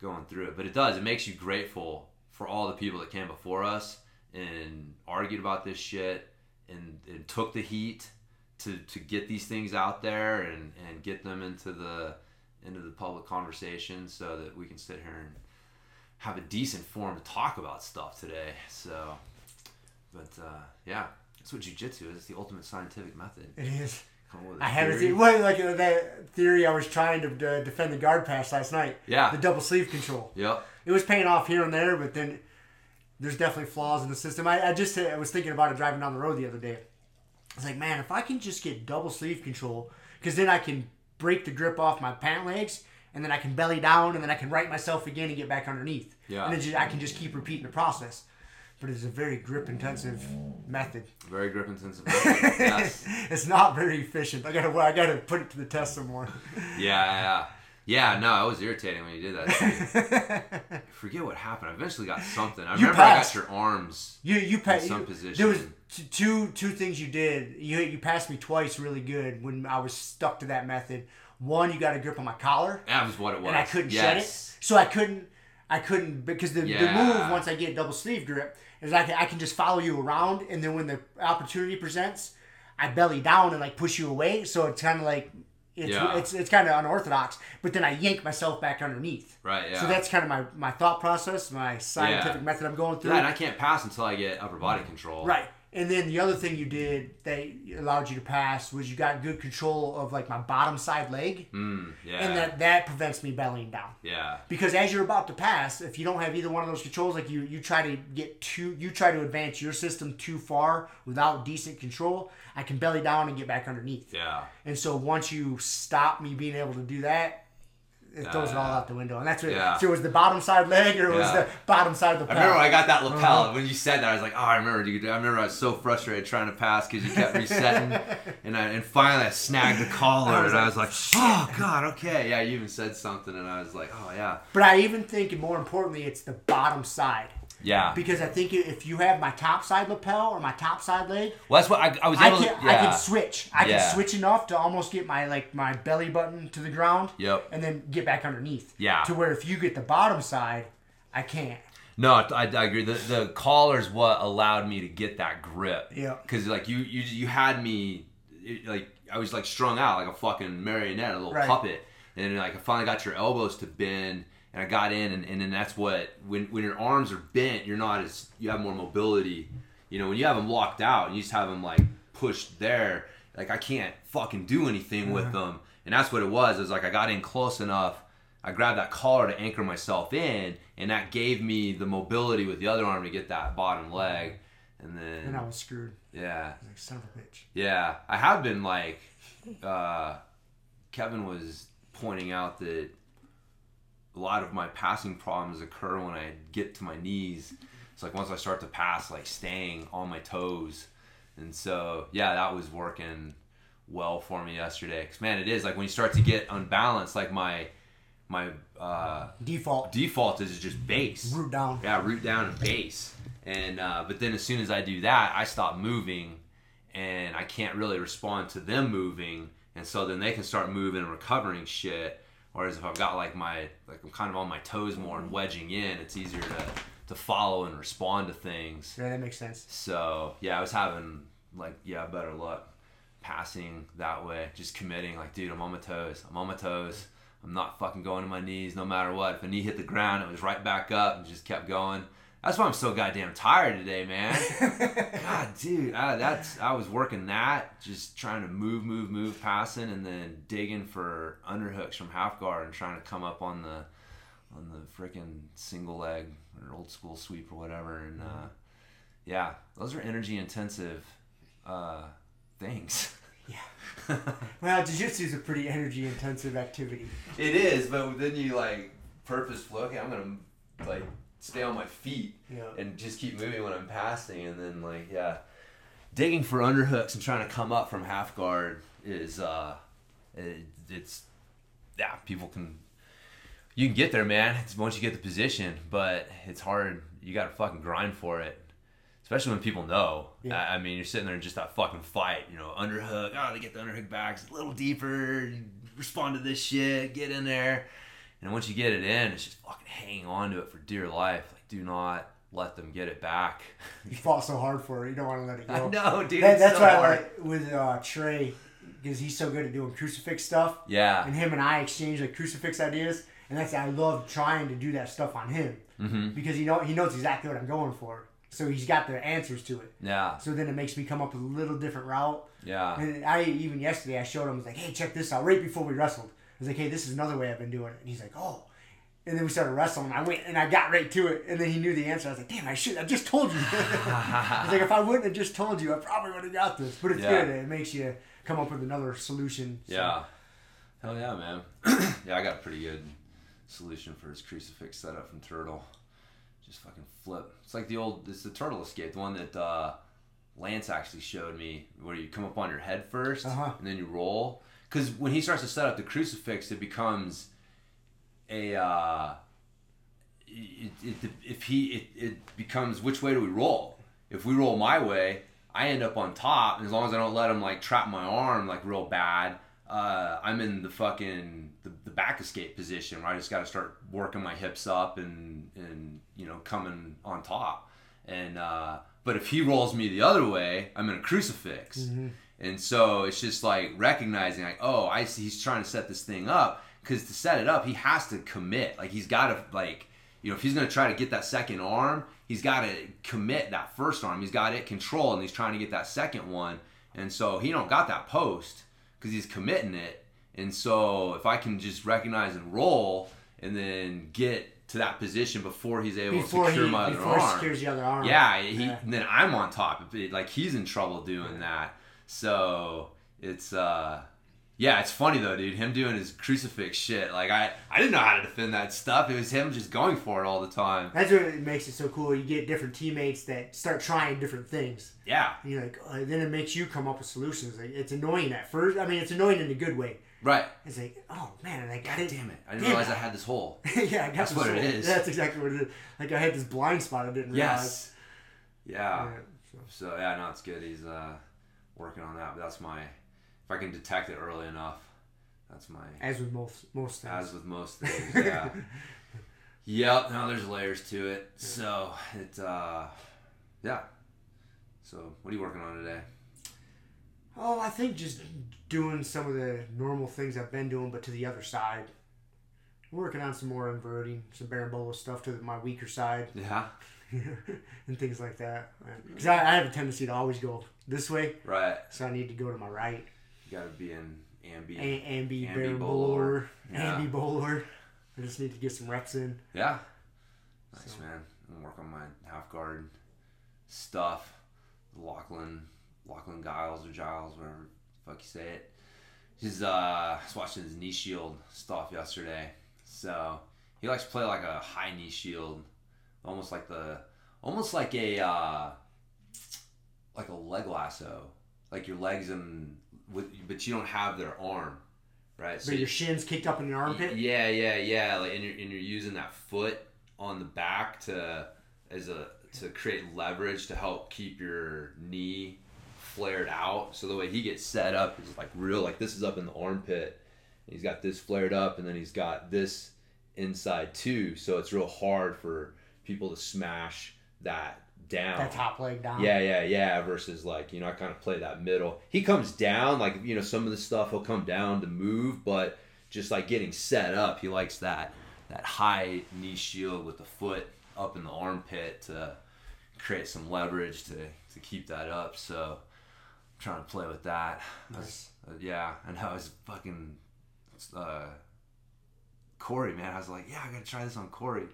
going through it, but it does it makes you grateful for all the people that came before us and argued about this shit and, and took the heat to, to get these things out there and, and get them into the into the public conversation so that we can sit here and have a decent forum to talk about stuff today. So, but uh, yeah, that's what jujitsu is. It's the ultimate scientific method. It is. Come up with a I haven't theory? seen well, like uh, that theory I was trying to uh, defend the guard pass last night. Yeah. the double sleeve control. Yep. It was paying off here and there, but then there's definitely flaws in the system. I, I just I was thinking about it driving down the road the other day. I was like, man, if I can just get double sleeve control, because then I can break the grip off my pant legs, and then I can belly down, and then I can right myself again and get back underneath. Yeah. And then just, I can just keep repeating the process. But it's a very grip intensive method. Very grip intensive. yes. it's not very efficient. I gotta I gotta put it to the test some more. Yeah, yeah. Yeah, no, it was irritating when you did that. I forget what happened. I eventually got something. I You remember I got your arms. You you passed. some you- position. There was t- two two things you did. You you passed me twice really good when I was stuck to that method. One, you got a grip on my collar, That was what it was. and I couldn't shed it, so I couldn't I couldn't because the, the move once I get double sleeve grip is I can I can just follow you around, and then when the opportunity presents, I belly down and like push you away. So it's kind of like. It's, Yeah. it's, it's kind of unorthodox, but then I yank myself back underneath. Right, yeah. So that's kind of my, my thought process, my scientific Yeah. method I'm going through. Yeah, and I can't pass until I get upper body control. Right. And then the other thing you did that allowed you to pass was you got good control of like my bottom side leg, Mm, yeah. and that that prevents me bellying down. yeah. Because as you're about to pass, if you don't have either one of those controls, like you you try to get too you try to advance your system too far without decent control, I can belly down and get back underneath. Yeah. And so once you stop me being able to do that, it throws it all out the window. And that's what Yeah. so it was the bottom side leg or it was the bottom side of the I remember I got that lapel. Uh-huh. When you said that, I was like, oh, I remember, dude. I remember I was so frustrated trying to pass because you kept resetting. and I, and finally I snagged the collar I and I was like, oh, God, okay. Yeah, you even said something and I was like, oh, yeah. But I even think, and more importantly, it's the bottom side. Yeah. Because I think if you have my top side lapel or my top side leg, Well, that's what I, I was I able can to. I can switch. I Yeah. can switch enough to almost get my like my belly button to the ground. Yep. And then get back underneath. Yeah. To where if you get the bottom side, I can't. No, I, I agree. The the collar's what allowed me to get that grip. Yeah. Because like you you you had me like I was like strung out like a fucking marionette, a little Right. puppet, and like I finally got your elbows to bend. And I got in, and, and then that's what when when your arms are bent, you're not as you have more mobility. You know, when you have them locked out, and you just have them like pushed there, like I can't fucking do anything with them. And that's what it was. It was like I got in close enough. I grabbed that collar to anchor myself in, and that gave me the mobility with the other arm to get that bottom leg. And then And I was screwed. yeah, was like, son of a bitch. yeah, I have been like, uh, Kevin was pointing out that a lot of my passing problems occur when I get to my knees. It's like once I start to pass, like staying on my toes, and so yeah, that was working well for me yesterday. Cause man, it is like when you start to get unbalanced, like my my uh, Default. default is just base. Root down. Yeah, root down and base. And uh, but then as soon as I do that, I stop moving, and I can't really respond to them moving, and so then they can start moving and recovering shit. Whereas if I've got like my like I'm kind of on my toes more and wedging in, it's easier to to follow and respond to things. Yeah, that makes sense. So yeah, I was having like yeah better luck passing that way, just committing like dude, I'm on my toes, I'm on my toes. I'm not fucking going to my knees no matter what. If a knee hit the ground, it was right back up and just kept going. That's why I'm so goddamn tired today, man. God, dude, I, that's I was working that, just trying to move, move, move, passing, and then digging for underhooks from half guard and trying to come up on the on the freaking single leg or old school sweep or whatever. And uh, yeah, those are energy intensive uh, things. Yeah. well, jiu-jitsu is a pretty energy intensive activity. It is, but then you like purposeful. Okay, I'm gonna like stay on my feet Yeah. and just keep moving when I'm passing, and then like yeah, digging for underhooks and trying to come up from half guard is uh, it, it's yeah, people can. You can get there, man. It's once you get the position, but it's hard. You got to fucking grind for it, especially when people know. Yeah. I I mean, you're sitting there in just that fucking fight. You know, underhook. Oh, they get the underhook back. It's a little deeper. Respond to this shit. Get in there. And once you get it in, it's just fucking hang on to it for dear life. Like, do not let them get it back. You fought so hard for it, you don't want to let it go. I know, dude. That- that's so why I hard. like with uh, Trey, because he's so good at doing crucifix stuff. Yeah. and him and I exchange like crucifix ideas, and that's I love trying to do that stuff on him Mm-hmm. because he know he knows exactly what I'm going for. So he's got the answers to it. Yeah. So then it makes me come up with a little different route. Yeah. And I even yesterday I showed him I was like, hey, check this out. Right before we wrestled, I was like, hey, this is another way I've been doing it. And he's like, oh. And then we started wrestling. I went and I got right to it, and then he knew the answer. I was like, damn, I should. I just told you. He's like, if I wouldn't have just told you, I probably would have got this. But it's Yeah. good. It makes you come up with another solution. So- Yeah. Hell yeah, man. yeah, I got a pretty good solution for his crucifix setup from Turtle. Just fucking flip. It's like the old, it's the Turtle Escape, the one that uh, Lance actually showed me, where you come up on your head 1st Uh-huh. and then you roll. Because when he starts to set up the crucifix, it becomes a. Uh, it, it, if he it, it becomes which way do we roll? If we roll my way i end up on top and as long as i don't let him like trap my arm like real bad uh, i'm in the fucking the, the back escape position where i just got to start working my hips up and and you know coming on top. And uh, but if he rolls me the other way i'm in a crucifix and so it's just like recognizing like oh i see he's trying to set this thing up because to set it up he has to commit like he's got to like you know, if he's going to try to get that second arm, he's got to commit that first arm. He's got it controlled, and he's trying to get that second one. And so he don't got that post because he's committing it. And so if I can just recognize and roll, and then get to that position before he's able Before to secure he my other before he arm. secures the other arm. Yeah, he, Yeah. then I'm on top. Like he's in trouble doing that. So it's uh yeah, it's funny though, dude. Him doing his crucifix shit. Like I I didn't know how to defend that stuff. It was him just going for it all the time. That's what makes it so cool. You get different teammates that start trying different things. Yeah. And you're like, uh, then it makes you come up with solutions. Like it's annoying at first. I mean, it's annoying in a good way. Right. It's like, oh man, like God damn it. I didn't Damn realize it. I had this hole. yeah, I got That's what it whole- is. That's exactly what it is. Like I had this blind spot I didn't realize. Yes. Yeah. Yeah, so- So yeah, no, it's good. He's uh working on that. But that's my if I can detect it early enough, that's my As with most most things. As with most things, yeah. yep. Now there's layers to it. So it, uh, yeah. So what are you working on today? oh, I think just doing some of the normal things I've been doing, but to the other side. Working on some more inverting, some berimbolo stuff to my weaker side, Yeah. and things like that. Because I, I have a tendency to always go this way, Right. so I need to go to my right. You got to be in ambi. A- ambi, Ambi bowler. Yeah. ambi bowler. I just need to get some reps in. yeah. Nice So- man. I'm work on my half guard stuff. Lachlan, Lachlan Giles or Giles, whatever the fuck you say it. He's uh, I was watching his knee shield stuff yesterday. So he likes to play like a high knee shield, almost like the, almost like a, uh, like a leg lasso, like your legs and with, but you don't have their arm, right? So your shins kicked up in your armpit. yeah, yeah, yeah. Like, and you're, and you're using that foot on the back to as a to create leverage to help keep your knee flared out. So the way he gets set up is like real. Like this is up in the armpit. He's got this flared up, and then he's got this inside too. So it's real hard for people to smash that down. That top leg down. Yeah, yeah, yeah. Versus like you know, I kind of play that middle. He comes down like you know some of the stuff he'll come down to move, but just like getting set up, he likes that that high knee shield with the foot up in the armpit to create some leverage to to keep that up. So I'm trying to play with that. I was- uh, yeah, and I was fucking uh, Corey, man. I was like, yeah, I gotta try this on Corey,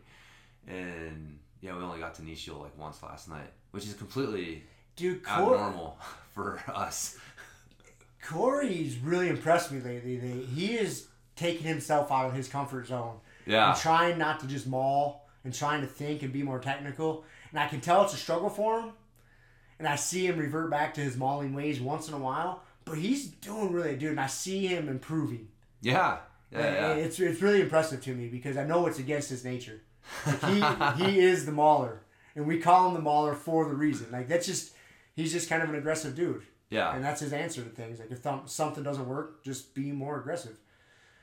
and yeah, we only got to shield like once last night, which is completely Dude, Corey, abnormal for us. Corey's really impressed me lately. He is taking himself out of his comfort zone Yeah, and trying not to just maul and trying to think and be more technical. And I can tell it's a struggle for him. And I see him revert back to his mauling ways once in a while. But he's doing really good, and I see him improving. yeah, yeah, yeah. It's it's really impressive to me because I know it's against his nature. Like he he is the mauler, and we call him the mauler for the reason. Like that's just he's just kind of an aggressive dude. yeah. And that's his answer to things. Like if th- something doesn't work, just be more aggressive,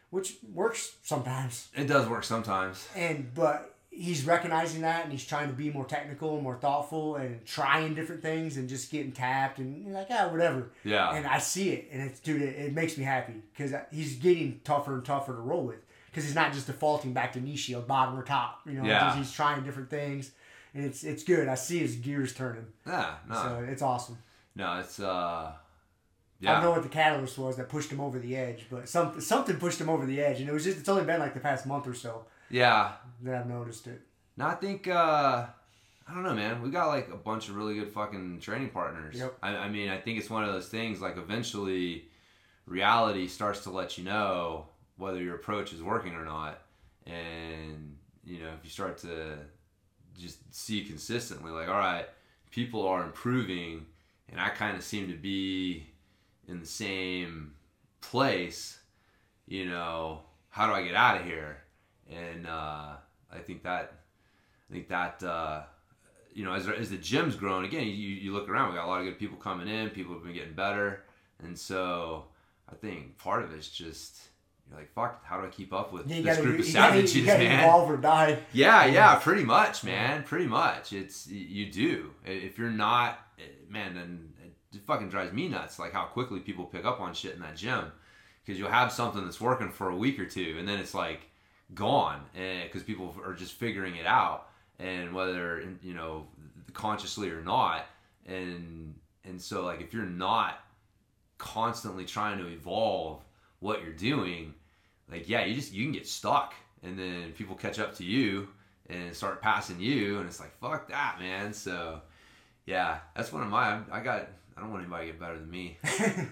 which works sometimes. It does work sometimes. And but he's recognizing that, and he's trying to be more technical and more thoughtful, and trying different things, and just getting tapped, and like ah whatever. Yeah, And I see it, and it's dude, it, it makes me happy because he's getting tougher and tougher to roll with. Because he's not just defaulting back to knee shield, bottom or top. You know, Yeah. he's trying different things, and it's it's good. I see his gears turning, Yeah, no, so it's awesome. no, it's uh, Yeah. I don't know what the catalyst was that pushed him over the edge, but something something pushed him over the edge, and it was just it's only been like the past month or so yeah. that I've noticed it. No, I think uh I don't know, man. We got like a bunch of really good fucking training partners. Yep. I, I mean, I think it's one of those things. Like eventually, reality starts to let you know whether your approach is working or not, and you know if you start to just see consistently, like, all right, people are improving, and I kind of seem to be in the same place. You know, how do I get out of here? And uh, I think that I think that uh, you know, as, as the gym's grown, again, you, you look around, we got a lot of good people coming in, people have been getting better, and so I think part of it's just you're like, fuck, how do I keep up with you this gotta, group of you gotta, savages, you gotta man? evolve or die. Yeah, Yeah. yeah, pretty much, man. Pretty much. It's you do. If you're not, eh, man, then it fucking drives me nuts. Like how quickly people pick up on shit in that gym, because you'll have something that's working for a week or two, and then it's like gone, eh, because people are just figuring it out, and whether you know consciously or not, and and so like if you're not constantly trying to evolve what you're doing like yeah you just you can get stuck. And then people catch up to you and start passing you and it's like fuck that man. So yeah that's one of my i got i don't want anybody to get better than me.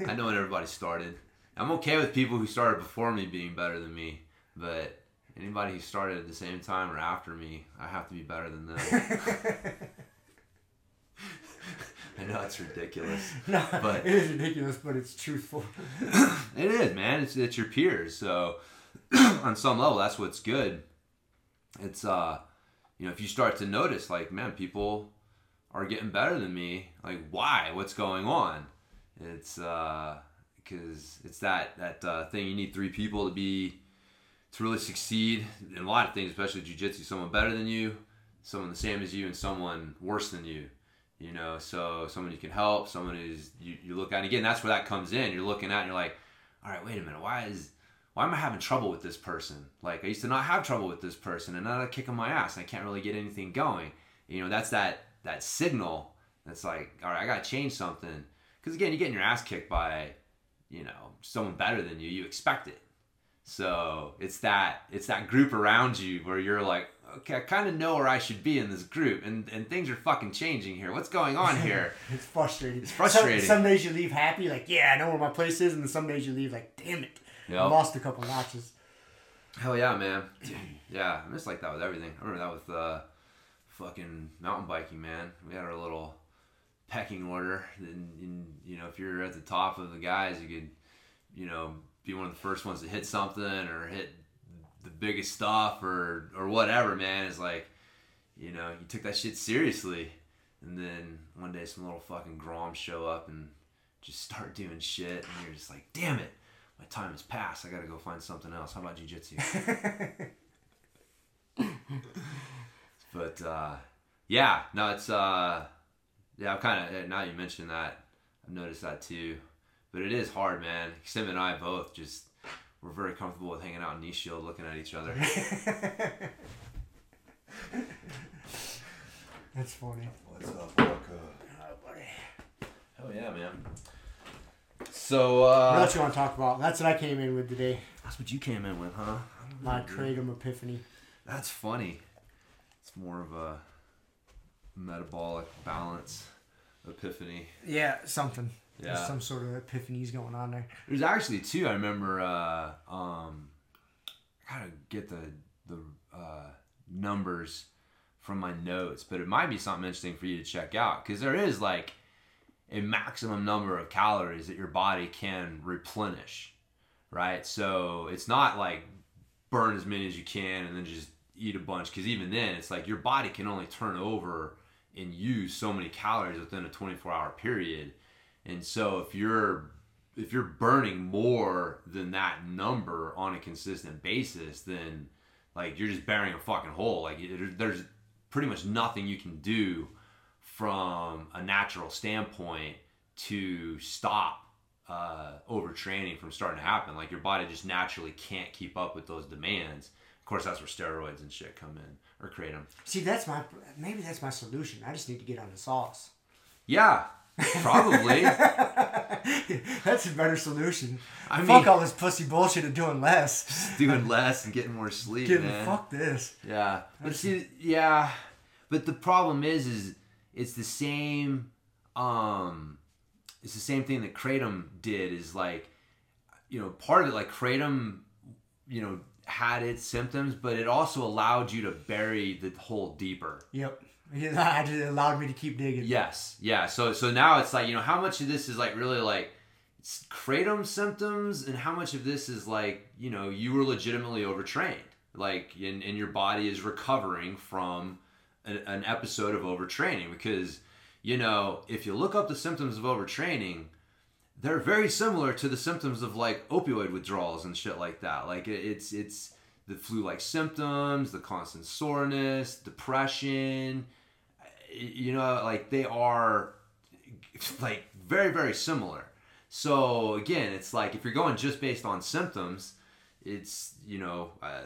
I know when everybody started. I'm okay with people who started before me being better than me but anybody who started at the same time or after me i have to be better than them i know it's ridiculous no, But- it is ridiculous, but it's truthful. It is, man. It's it's your peers. So on some level, that's what's good. It's uh, you know, if you start to notice, like, man, people are getting better than me. Like, why? What's going on? It's uh, because it's that that uh, thing. You need three people to be to really succeed in a lot of things, especially jujitsu. Someone better than you, someone the same as you, and someone worse than you. You know, so someone you can help, someone who's you, you look at. And again, that's where that comes in. You're looking at, and you're like, all right, wait a minute, why is why am I having trouble with this person? Like I used to not have trouble with this person, and now they're kicking my ass, I can't really get anything going. You know, that's that that signal that's like, all right, I gotta change something. Because again, you're getting your ass kicked by, you know, someone better than you. You expect it. So it's that it's that group around you where you're like, okay, I kind of know where I should be in this group, and and things are fucking changing here. What's going on here? It's frustrating. It's frustrating. Some, some days you leave happy, like, yeah, I know where my place is, and then some days you leave like, damn it, I lost a couple notches. Hell yeah, man. Yeah, I'm just like that with everything. I remember that with uh, fucking mountain biking, man. We had our little pecking order, and, and you know, if you're at the top of the guys, you could, you know, be one of the first ones to hit something or hit the biggest stuff or or whatever, man. It's like, you know, you took that shit seriously, and then one day some little fucking groms show up and just start doing shit, and you're just like, damn it. My time has passed. I gotta go find something else. How about jujitsu? But uh, yeah, no, it's uh, yeah. I'm kind of now you mentioned that. I've noticed that too. But it is hard, man. Sim and I both just we're very comfortable with hanging out in knee shield, looking at each other. That's funny. What's up, Walker? Oh, buddy. Hell yeah, man. So What uh, else you want to talk about? That's what I came in with today. that's what you came in with, huh? My kratom epiphany. That's funny. It's more of a metabolic balance epiphany. Yeah, something. Yeah. There's some sort of epiphanies going on there. There's actually two. I remember. Uh, um, I gotta get the the uh, numbers from my notes, but it might be something interesting for you to check out because there is like a maximum number of calories that your body can replenish, right? So it's not like burn as many as you can and then just eat a bunch because even then it's like your body can only turn over and use so many calories within a 24 hour period and so if you're if you're burning more than that number on a consistent basis then like you're just burying a fucking hole like there's pretty much nothing you can do from a natural standpoint to stop uh, overtraining from starting to happen. Like your body just naturally can't keep up with those demands. Of course, that's where steroids and shit come in or kratom. See, that's my maybe that's my solution. I just need to get on the sauce. Yeah, probably. that's a better solution. I fuck mean- all this pussy bullshit of doing less. Doing less and getting more sleep, Getting man. fuck this. Yeah, but see, yeah, but the problem is, is it's the same. Um, it's the same thing that kratom did. Is like, you know, part of it, like kratom, you know, had its symptoms, but it also allowed you to bury the hole deeper. Yep. It allowed me to keep digging. Yes, yeah. So so now it's like you know how much of this is like really like kratom symptoms, and how much of this is like you know you were legitimately overtrained, like and, and your body is recovering from an, an episode of overtraining because you know if you look up the symptoms of overtraining. They're very similar to the symptoms of like opioid withdrawals and shit like that. Like it, it's it's the flu-like symptoms, the constant soreness, depression, you know like they are like very very similar. So again it's like if you're going just based on symptoms it's you know uh,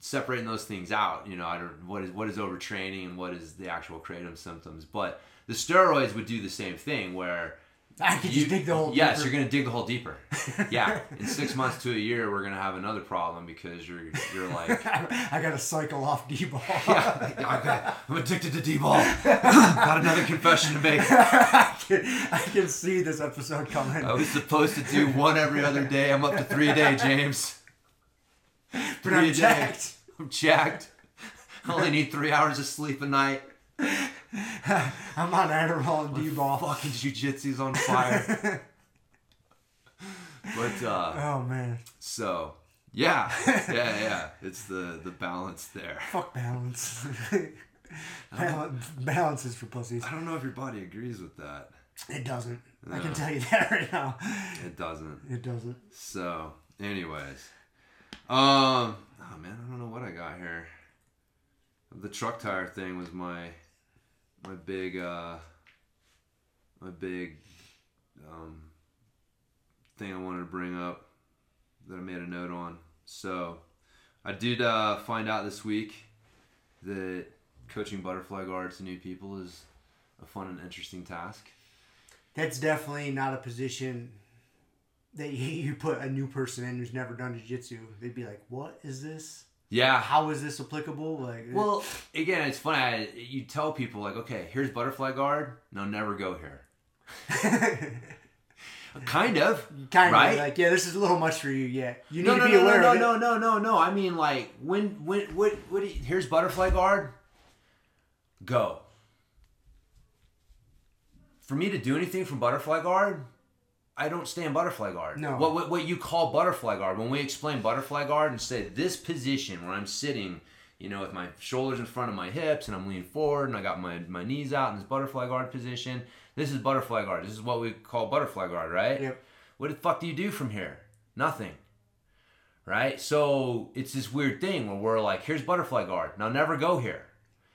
separating those things out. You know i don't what is what is overtraining and what is the actual kratom symptoms? But the steroids would do the same thing where I could you- just dig the hole. yes deeper. you're gonna dig the hole deeper yeah in six months to a year we're gonna have another problem because you're you're like I gotta cycle off D-bol. yeah, okay, I'm addicted to D-bol. Got another confession to make. I, can, I can see this episode coming. I was supposed to do one every other day. I'm up to three a day, James. but three I'm a day. jacked. I'm jacked. I only need three hours of sleep a night. I'm on Adderall and D-bol. Fucking jujitsu's on fire. but uh, Oh man, so yeah, yeah, yeah. It's the the balance there. fuck balance. balance. Balance is for pussies. I don't know if your body agrees with that. It doesn't. I can tell you that right now. It doesn't. It doesn't. So, anyways, um, oh man, I don't know what I got here. The truck tire thing was my my big uh my big um thing I wanted to bring up that I made a note on. So, I did uh, find out this week that coaching butterfly guards to new people is a fun and interesting task. That's definitely not a position that you, you put a new person in who's never done jiu-jitsu. They'd be like, "What is this? Yeah, How is this applicable?" Like, Well, again, it's funny. I, you tell people like, okay, here's butterfly guard. No, never go here. Kind of. kind right? of like, yeah, this is a little much for you. Yeah, you need No, to no, be no, aware no, of it. no, no, no, no. I mean, like, when, when, what, what? You, here's butterfly guard. Go. For me to do anything from butterfly guard, I don't stay in butterfly guard. No. What, what what you call butterfly guard? When we explain butterfly guard and say this position where I'm sitting, you know, with my shoulders in front of my hips and I'm leaning forward and I got my my knees out in this butterfly guard position. This is butterfly guard. This is what we call butterfly guard, right? Yep. What the fuck do you do from here? Nothing. Right? So it's this weird thing where we're like, here's butterfly guard. Now never go here.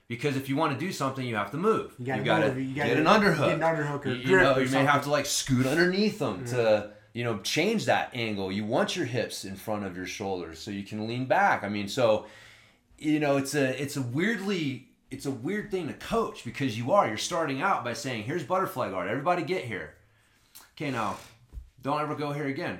Because if you want to do something, you have to move. You move. You gotta get an underhook. get an underhook or you, you know, you may have to like scoot underneath them to, mm-hmm. you know, change that angle. You want your hips in front of your shoulders so you can lean back. I mean, so you know, it's a it's a weirdly it's a weird thing to coach because you are you're starting out by saying, "Here's butterfly guard. Everybody get here." Okay, now don't ever go here again.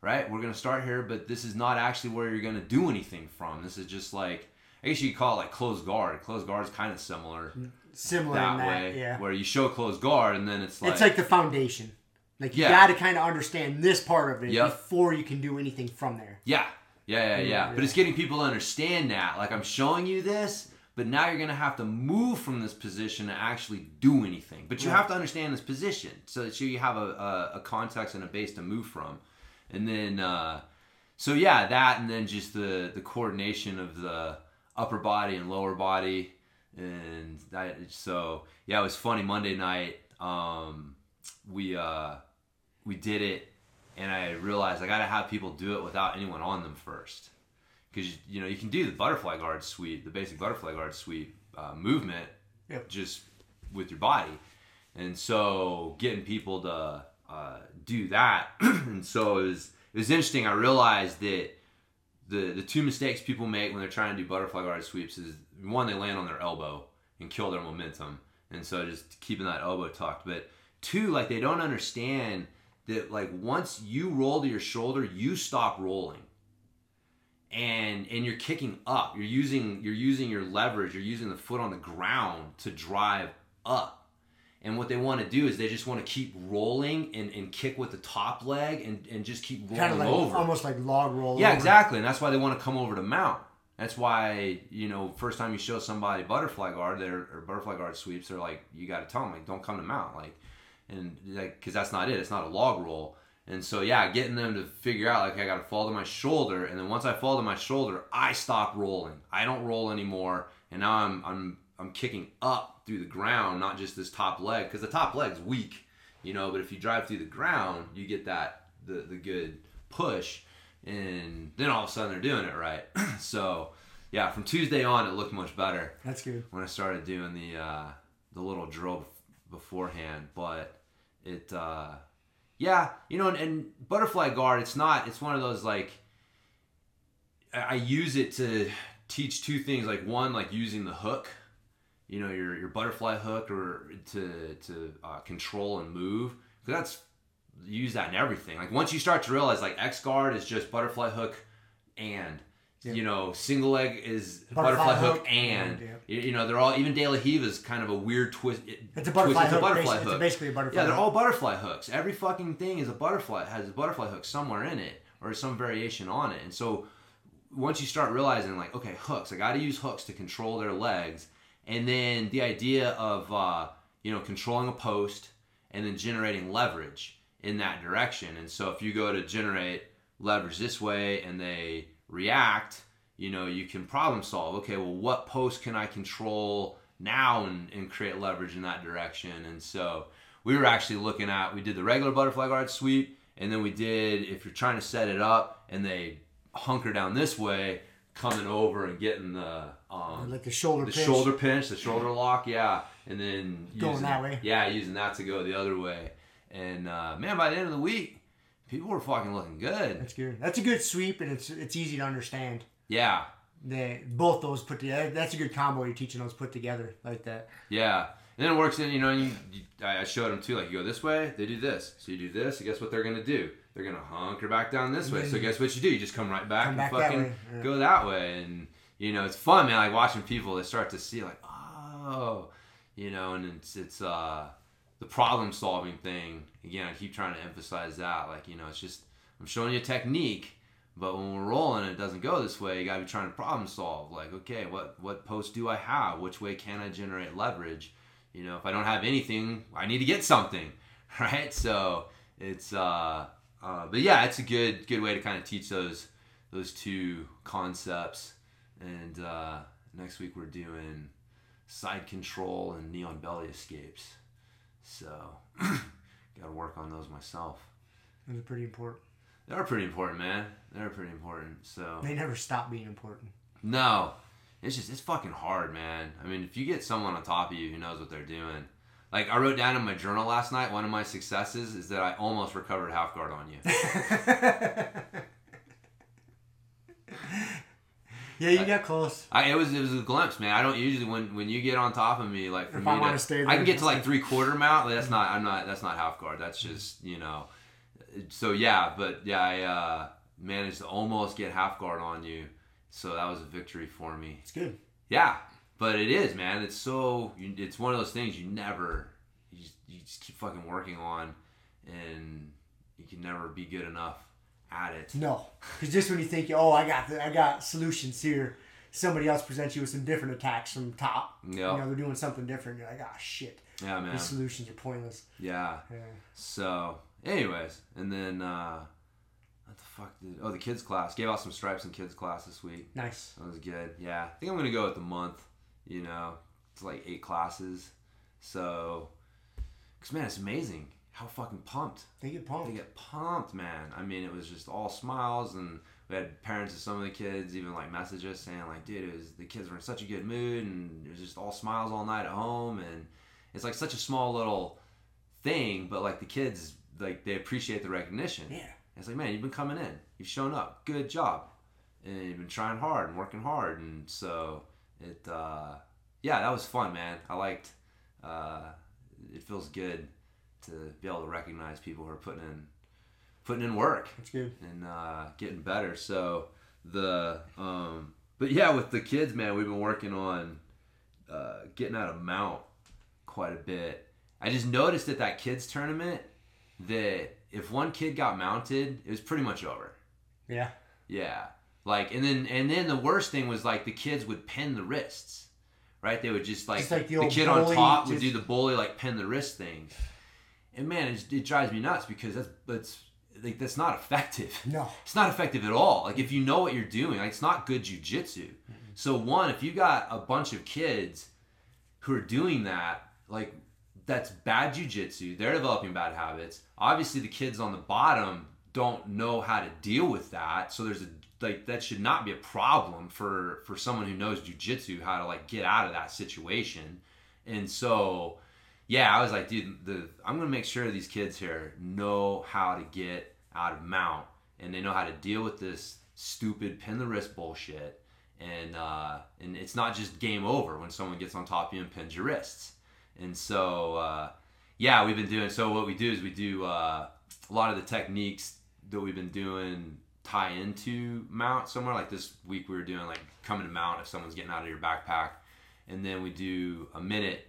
Right? We're gonna start here, but this is not actually where you're gonna do anything from. This is just like I guess you call it like closed guard. Closed guard is kind of similar Similar that, in that, way, yeah. where you show closed guard and then it's like, it's like the foundation. Like you Yeah. got to kind of understand this part of it Yep. before you can do anything from there. Yeah, yeah, yeah, yeah. But it's getting people to understand that. Like I'm showing you this, but now you're gonna have to move from this position to actually do anything. But you have to understand this position so that you have a, a, a context and a base to move from. And then, uh, so yeah, that, and then just the the coordination of the upper body and lower body, and that. So yeah, it was funny Monday night. Um, we uh, we did it and I realized I got to have people do it without anyone on them first, because you know you can do the butterfly guard sweep, the basic butterfly guard sweep uh, movement, Yep. just with your body, and so getting people to uh, do that, and so it was it was interesting. I realized that the the two mistakes people make when they're trying to do butterfly guard sweeps is one they land on their elbow and kill their momentum. And so just keeping that elbow tucked. But two, like they don't understand that like once you roll to your shoulder, you stop rolling. And and you're kicking up. You're using you're using your leverage, you're using the foot on the ground to drive up. And what they want to do is they just want to keep rolling and, and kick with the top leg and, and just keep rolling Kind of like over. almost like log roll. Yeah, over. exactly. And that's why they want to come over to mount. That's why, you know, first time you show somebody butterfly guard they're, or butterfly guard sweeps, they're like, you got to tell them, like, don't come to mount. Like, and like, cause that's not it. It's not a log roll. And so, yeah, getting them to figure out, like, I got to fall to my shoulder. And then once I fall to my shoulder, I stop rolling. I don't roll anymore. And now I'm, I'm, I'm kicking up through the ground, not just this top leg, because the top leg's weak, you know. But if you drive through the ground, you get that the the good push, and then all of a sudden they're doing it right. so, yeah, from Tuesday on, it looked much better That's good. when I started doing the uh, the little drill beforehand. But it, uh, yeah, you know, and, and butterfly guard, it's not. It's one of those like I I use it to teach two things. Like one, like using the hook, you know, your your butterfly hook, or to to uh, control and move. Because that's you use that in everything. Like once you start to realize like X guard is just butterfly hook and Yeah. you know single leg is Butterfly butterfly, hook, hook and and, yeah. you, know they're all even De La Riva is kind of a weird twist. it- It's a butterfly twist, hook. It's a butterfly hook. It's basically a butterfly. Yeah, they're hook. all butterfly hooks. Every fucking thing is a butterfly has a butterfly hook somewhere in it or some variation on it. And so once you start realizing like, okay, hooks, I got to use hooks to control their legs, and then the idea of uh, you know controlling a post and then generating leverage in that direction. And so if you go to generate leverage this way and they react, you know, you can problem solve. Okay, well, what post can I control now and, and create leverage in that direction? And so we were actually looking at, we did the regular butterfly guard sweep, and then we did, if you're trying to set it up and they hunker down this way, coming over and getting the, um, like the shoulder. the pinch. shoulder pinch, the shoulder lock, yeah, and then Going using, that way. yeah, using that to go the other way. And uh, man, by the end of the week, people were fucking looking good. That's good. That's a good sweep, and it's it's easy to understand. Yeah, They both those put together. That's a good combo. You're teaching those put together like that. yeah. And then it works in, you know, you, you, I showed them too, like you go this way, they do this. So you do this, and guess what they're gonna do? They're gonna hunker back down this way. So guess what you do? You just come right back Come and back that fucking way, yeah. go that way. And you know, it's fun, man. Like watching people, they start to see like, oh, you know, and it's it's uh the problem solving thing. Again, I keep trying to emphasize that. Like, you know, it's just I'm showing you a technique, but when we're rolling it doesn't go this way, you gotta be trying to problem solve. Like, okay, what what post do I have? Which way can I generate leverage? You know, if I don't have anything, I need to get something, right? So it's uh, uh but yeah, it's a good good way to kind of teach those those two concepts. And uh, next week we're doing side control and knee on belly escapes. So, got to work on those myself. Those are pretty important. They're pretty important, man. They're pretty important. So, They never stop being important. no, it's just it's fucking hard, man. I mean, if you get someone on top of you who knows what they're doing, like I wrote down in my journal last night, one of my successes is that I almost recovered half guard on you. yeah, you got close. I, it was it was a glimpse, man. I don't usually when when you get on top of me, like for If me I to, stay I can get to like like- three quarter mount. but That's not I'm not that's not half guard. That's just you know. So yeah, but yeah, I uh, managed to almost get half guard on you, so that was a victory for me. It's good. Yeah, but it is, man. It's so it's one of those things you never you just, you just keep fucking working on, and you can never be good enough at it. No, because just when you think, oh, I got the, I got solutions here, somebody else presents you with some different attacks from top. Yeah. You know, they're doing something different. You're like, ah, shit. Yeah, man. These solutions are pointless. Yeah. Yeah. So, anyways, and then uh, what the fuck did? Oh, the kids class gave out some stripes in kids class this week. Nice. That was good. Yeah, I think I'm gonna go with the month. You know, it's like eight classes. So, cause man, it's amazing how fucking pumped They get pumped. they get pumped, man. I mean, it was just all smiles, and we had parents of some of the kids even like message us saying like, "Dude, it was the kids were in such a good mood, and it was just all smiles all night at home." And it's like such a small little thing, but like the kids like they appreciate the recognition. Yeah. It's like, man, you've been coming in, you've shown up, good job, and you've been trying hard and working hard, and so it, uh, yeah, that was fun, man. I liked. Uh, it feels good to be able to recognize people who are putting in putting in work That's good. and uh, getting better. So the um, but yeah, with the kids, man, we've been working on uh, getting out of mount quite a bit. I just noticed at that kids tournament that if one kid got mounted, it was pretty much over. Yeah. Yeah. Like and then and then the worst thing was like the kids would pin the wrists. Right? They would just like, Just like the the, kid on top would do the bully like pin the wrist thing. And man, it, it drives me nuts because that's that's like that's not effective. No. It's not effective at all. Like if you know what you're doing, like it's not good jujitsu. Mm-hmm. So one, if you got a bunch of kids who are doing that, like that's bad jujitsu. They're developing bad habits. Obviously, the kids on the bottom don't know how to deal with that. So there's a like that should not be a problem for for someone who knows jujitsu how to like get out of that situation. And so, yeah, I was like, dude, the I'm gonna make sure these kids here know how to get out of mount and they know how to deal with this stupid pin the wrist bullshit. And uh, and it's not just game over when someone gets on top of you and pins your wrists. And so, uh, yeah, we've been doing. So what we do is we do uh, a lot of the techniques that we've been doing tie into mount somewhere. Like this week, we were doing like coming to mount if someone's getting out of your backpack, and then we do a minute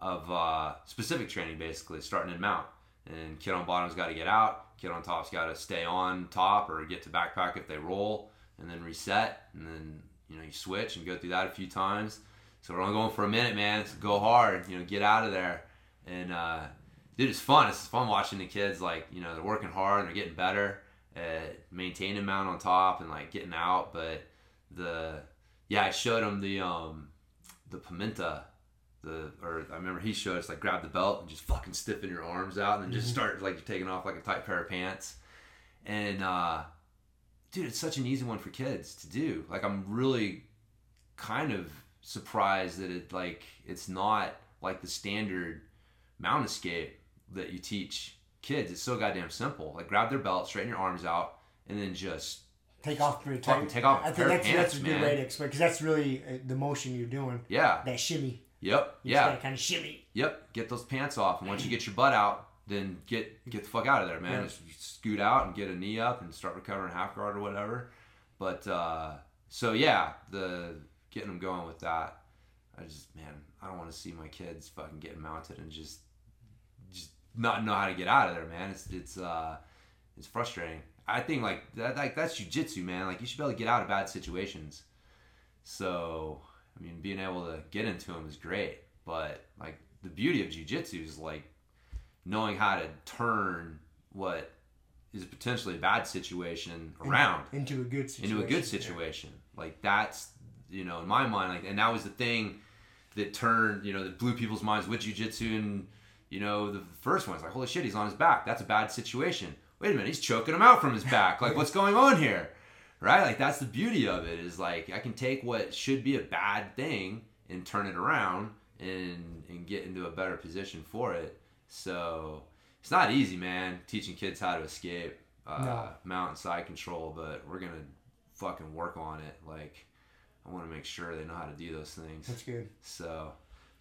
of uh, specific training, basically starting in mount. And kid on bottom's got to get out. Kid on top's got to stay on top or get to backpack if they roll, and then reset, and then you know you switch and go through that a few times. So we're only going for a minute, man. So go hard, you know, get out of there. And uh, dude, it's fun. It's fun watching the kids like you know they're working hard and they're getting better at maintaining mount on top and like getting out. But the yeah, I showed them the um the pimenta. The or I remember he showed us like grab the belt and just fucking stiffen your arms out and then just start like you're taking off like a tight pair of pants. And uh, dude, it's such an easy one for kids to do. Like I'm really kind of surprised that it like it's not like the standard mount escape that you teach kids. It's so goddamn simple. Like grab their belt, straighten your arms out, and then just Take off pretty Fucking tight. take off I think that's that's a good man. way to explain because that's really uh, the motion you're doing. yeah, That shimmy. Yep, You yeah, kind of shimmy. yep. Get those pants off, and once you get your butt out, then get get the fuck out of there, man. Yeah. Just scoot out and get a knee up and start recovering half guard or whatever. But uh, so yeah, the getting them going with that. I just man, I don't want to see my kids fucking getting mounted and just just not know how to get out of there, man. It's it's uh it's frustrating. I think like that like that's jujitsu, man. Like you should be able to get out of bad situations. So I mean, being able to get into them is great, but like the beauty of jujitsu is like knowing how to turn what is potentially a bad situation around into a good situation. into a good situation. Like that's you know in my mind like and that was the thing that turned you know that blew people's minds with jujitsu and you know the first one's like holy shit he's on his back that's a bad situation. Wait a minute he's choking him out from his back like what's going on here? Right like that's the beauty of it is like I can take what should be a bad thing and turn it around and and get into a better position for it. So it's not easy, man, teaching kids how to escape uh, No. mountain side control, but we're gonna fucking work on it. Like, I want to make sure they know how to do those things. That's good. So,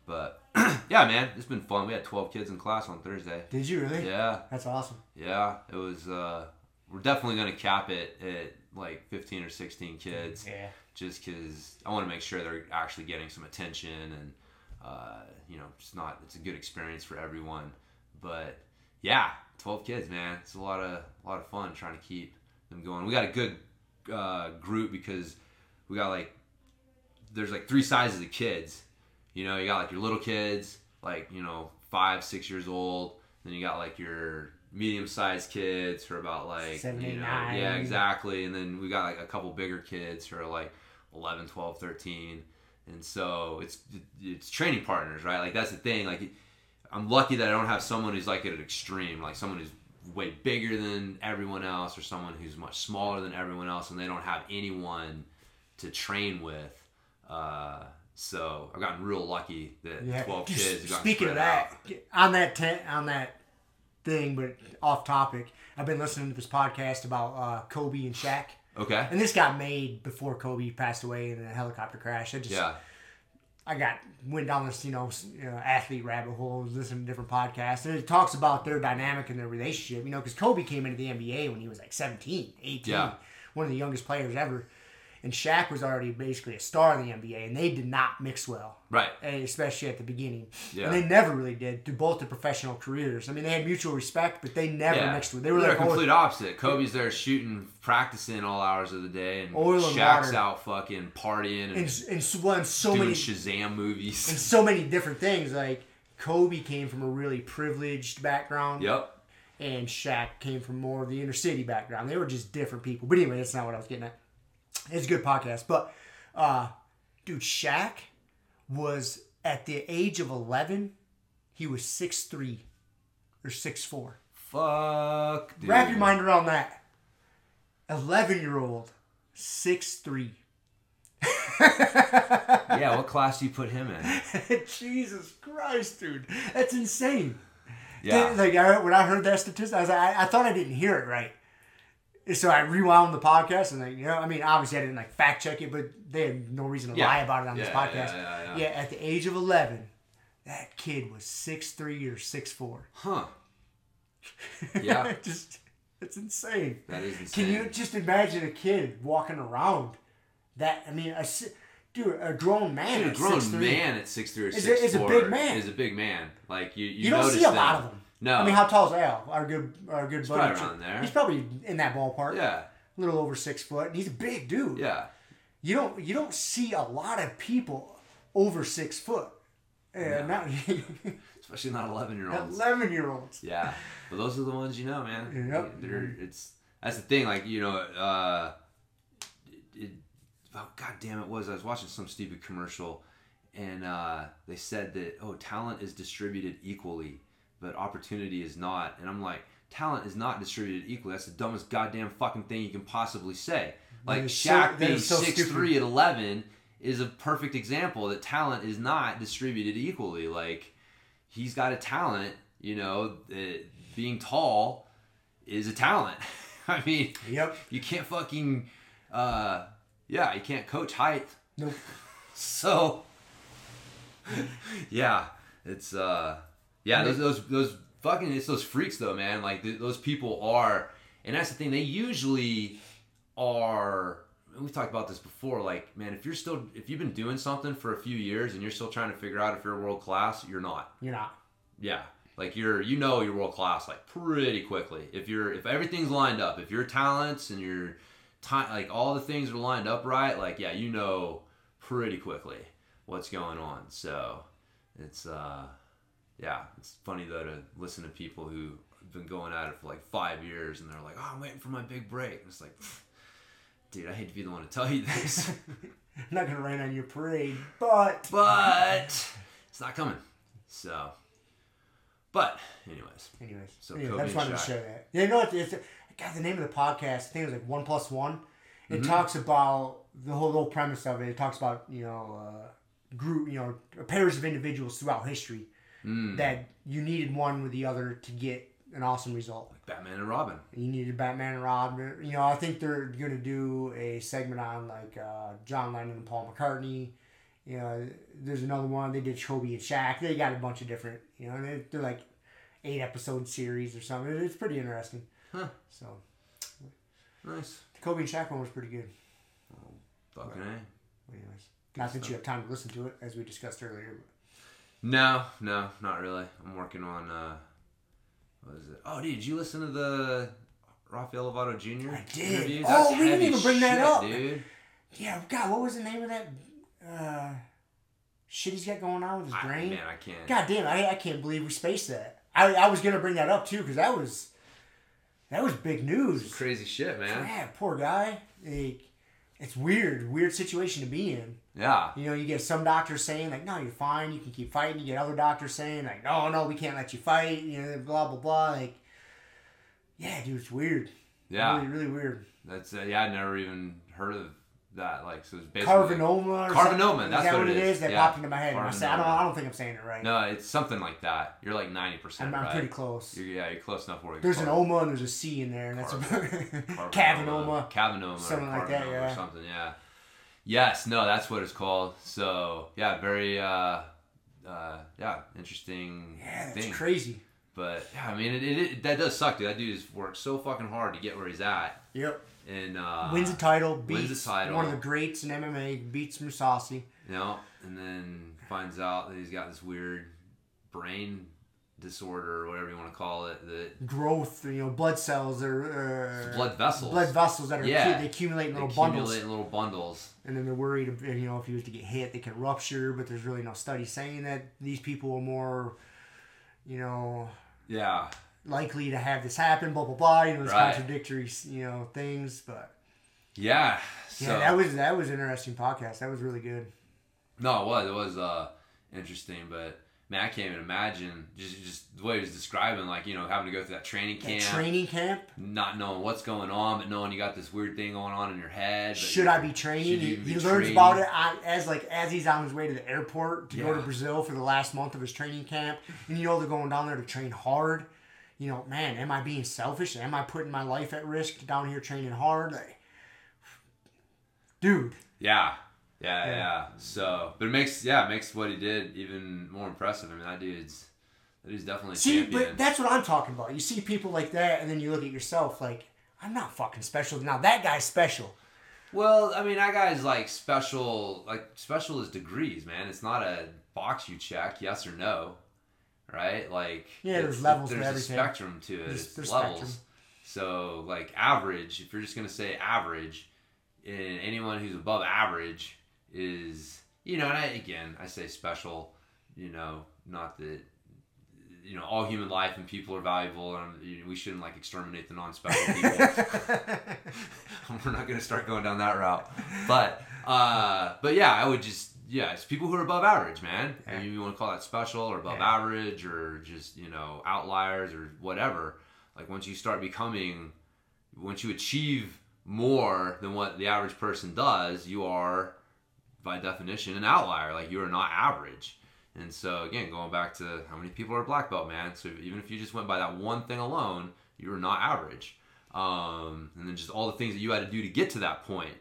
but yeah, man, it's been fun. We had 12 kids in class on Thursday. Did you really? Yeah, That's awesome. yeah, it was. uh We're definitely gonna cap it at like 15 or 16 kids Yeah. just because I want to make sure they're actually getting some attention and uh, you know it's not it's a good experience for everyone. But yeah, twelve kids, man, it's a lot of a lot of fun trying to keep them going. We got a good uh, group because we got like there's like three sizes of kids. You know, you got like your little kids, like you know five six years old. Then you got like your medium sized kids who are about like Seven, you know, nine. yeah exactly and then we got like a couple bigger kids who are like 11 12 13 and so it's it's training partners right like that's the thing like i'm lucky that i don't have someone who's like at an extreme like someone who's way bigger than everyone else or someone who's much smaller than everyone else and they don't have anyone to train with uh, so i've gotten real lucky that Yeah. 12 kids Speaking of that, out. on that tent, on that thing, but off topic, I've been listening to this podcast about uh, Kobe and Shaq, okay and this got made before Kobe passed away in a helicopter crash. I just yeah I got went down this you know, you know athlete rabbit hole, listening to different podcasts, and it talks about their dynamic and their relationship. You know, because Kobe came into the NBA when he was like 17, 18, Yeah. one of the youngest players ever, and Shaq was already basically a star in the NBA, and they did not mix well. Right. especially at the beginning. Yeah. And they never really did through both their professional careers. I mean, they had mutual respect, but they never Yeah. mixed with. They were They're like oh, complete opposite. Kobe's there shooting, practicing all hours of the day, and Oil and Shaq's water. out fucking partying and, and, and so, well, and so doing many Shazam movies. and so many different things. Like Kobe came from a really privileged background, yep. and Shaq came from more of the inner city background. They were just different people. But anyway, that's not what I was getting at. It's a good podcast, but uh, dude, Shaq was at the age of eleven. He was six three or six four. Fuck. Dude. Wrap your mind around that. Eleven year old, six three. Yeah. What class do you put him in? Jesus Christ, dude, that's insane. Yeah. Like I, when I heard that statistic, I was like, I, I thought I didn't hear it right. So I rewound the podcast and like, you know, I mean, obviously I didn't like fact check it, but they had no reason to Yeah. lie about it on this podcast. yeah, yeah, yeah. at the age of eleven, that kid was six three or six four. Huh. Yeah. just it's insane. That is insane. Can you just imagine a kid walking around that? I mean, a dude, a grown man, Dude, a grown 6'3". man at six three or Is a- six is a big man. Is a big man. Like you, you, You don't see a lot of them. No. I mean, how tall is Al? Our good, our good buddy. probably around there. He's probably in that ballpark. yeah. a little over six foot. And he's a big dude. Yeah. You don't, you don't see a lot of people over six foot. Uh, not Especially not eleven year olds. eleven year olds. Yeah, but those are the ones you know, man. Yep. They're, it's that's the thing. Like you know, uh, it, it, oh, god damn it was I was watching some stupid commercial, and uh, they said that oh talent is distributed equally, but opportunity is not. And I'm like, talent is not distributed equally. That's the dumbest goddamn fucking thing you can possibly say. Like so- Shaq being so six stupid. three at eleven is a perfect example that talent is not distributed equally. Like he's got a talent, you know, that being tall is a talent. I mean, Yep. you can't fucking, uh, yeah, you can't coach height. Nope. So, yeah, it's, uh, yeah, those, those, those fucking, it's those freaks though, man. Like, th- those people are, and that's the thing, they usually are, and we've talked about this before, like, man, if you're still, if you've been doing something for a few years and you're still trying to figure out if you're world class, you're not. You're not. Yeah. Like you're you know you're world class like pretty quickly. If you're if everything's lined up, if your talents and your time like all the things are lined up right, like yeah, you know pretty quickly what's going on. So it's uh yeah, it's funny though to listen to people who have been going at it for like five years and they're like, Oh, I'm waiting for my big break. It's like dude, I hate to be the one to tell you this. I'm not gonna rain on your parade, but but it's not coming. So but anyways. anyways, So anyways, Kobe I just and wanted to share that. You know what? It's, God, the name of the podcast. I think it was like One Plus One. It Mm-hmm. talks about the whole little premise of it. It talks about you know uh, group, you know, pairs of individuals throughout history Mm. that you needed one with the other to get an awesome result. Like Batman and Robin. You needed Batman and Robin. You know, I think they're going to do a segment on like uh, John Lennon and Paul McCartney. You know, there's another one. They did Kobe and Shaq. They got a bunch of different, you know, they're, they're like eight episode series or something. It's pretty interesting. Huh. So Nice. the Kobe and Shaq one was pretty good. Fucking A. Anyways, not that you have time to listen to it, as we discussed earlier. No, no, not really. I'm working on uh what is it? Oh dude, did you listen to the Rafael Lovato Jr. I did. interview? Oh, That's we didn't even bring that up. dude. Yeah, God, what was the name of that uh, shit he's got going on with his I, brain? man, I can't. God damn, I, I can't believe we spaced that. I, I was gonna bring that up too because that was that was big news. Crazy shit, man. Yeah, poor guy. Like, it's weird, weird situation to be in. Yeah. You know, you get some doctors saying like, "No, you're fine. You can keep fighting." You get other doctors saying like, "No, no, we can't let you fight." You know, blah blah blah. Like, yeah, dude, it's weird. Yeah. really, really weird. That's uh, yeah, I never even heard of that. Like so it's basically Carvinoma. Or Carvinoma, that's is that what what it is. is? That Yeah. popped into my head. I, said, I don't. I don't think I'm saying it right. No, it's something like that. You're like ninety percent I'm, right. Pretty close. You're, yeah, you're close enough where you There's an oma and there's a C in there, and that's Carvinoma. Cavanoma. Cavanoma, Something like that, yeah. or something. Yeah, Yes, no, that's what it's called. So yeah, very uh, uh, yeah, interesting Yeah, that's thing. crazy. But yeah, I mean, it, it, it that does suck, dude. That dude has worked so fucking hard to get where he's at, Yep. And uh, wins a title, wins beats a title. one of the greats in MMA, beats Mousasi. You know, and then finds out that he's got this weird brain disorder or whatever you want to call it. That Growth, you know, blood cells or uh, blood vessels. blood vessels that are Yeah. they accumulate in They little bundles, accumulate in little bundles. and then they're worried, you know, if he was to get hit, they could rupture. But there's really no study saying that these people are more, you know, Yeah, likely to have this happen. Blah blah blah. You know, it's Right. contradictory, you know, things. But yeah. So yeah, that was that was an interesting podcast. That was really good. no, it was it was uh interesting, but. Man, I can't even imagine just just the way he was describing, like you know, having to go through that training That camp, training camp. not knowing what's going on, but knowing you got this weird thing going on in your head. Should I be training? should He, learns about it on, as like as he's on his way to the airport to go to Brazil for the last month of his training camp, and you know they're going down there to train hard. You know, man, am I being selfish? Am I putting my life at risk down here training hard? Like, dude, Yeah. Yeah, Yeah. yeah, So, but it makes yeah, it makes what he did even more impressive. I mean, that dude's that dude's definitely a see, champion. but that's what I'm talking about. You see people like that, and then you look at yourself like, I'm not fucking special. Now that guy's special. well, I mean, that guy's like special. Like special is degrees, man. It's not a box you check, yes or no, right? Like Yeah, there's levels to There's a spectrum to it. There's- there's levels. spectrum. So, like average, if you're just gonna say average, and anyone who's above average is, you know, and I, again, I say special, you know, not that, you know, all human life and people are valuable, and you know, we shouldn't like exterminate the non-special people. We're not gonna start going down that route, but, uh, but yeah, I would just. Yeah, it's people who are above average, man. Yeah. You want to call that special or above Yeah. average or just, you know, outliers or whatever like once you start becoming once you achieve more than what the average person does you are by definition an outlier like you are not average and so again going back to how many people are black belt man so even if you just went by that one thing alone you are not average um, and then just all the things that you had to do to get to that point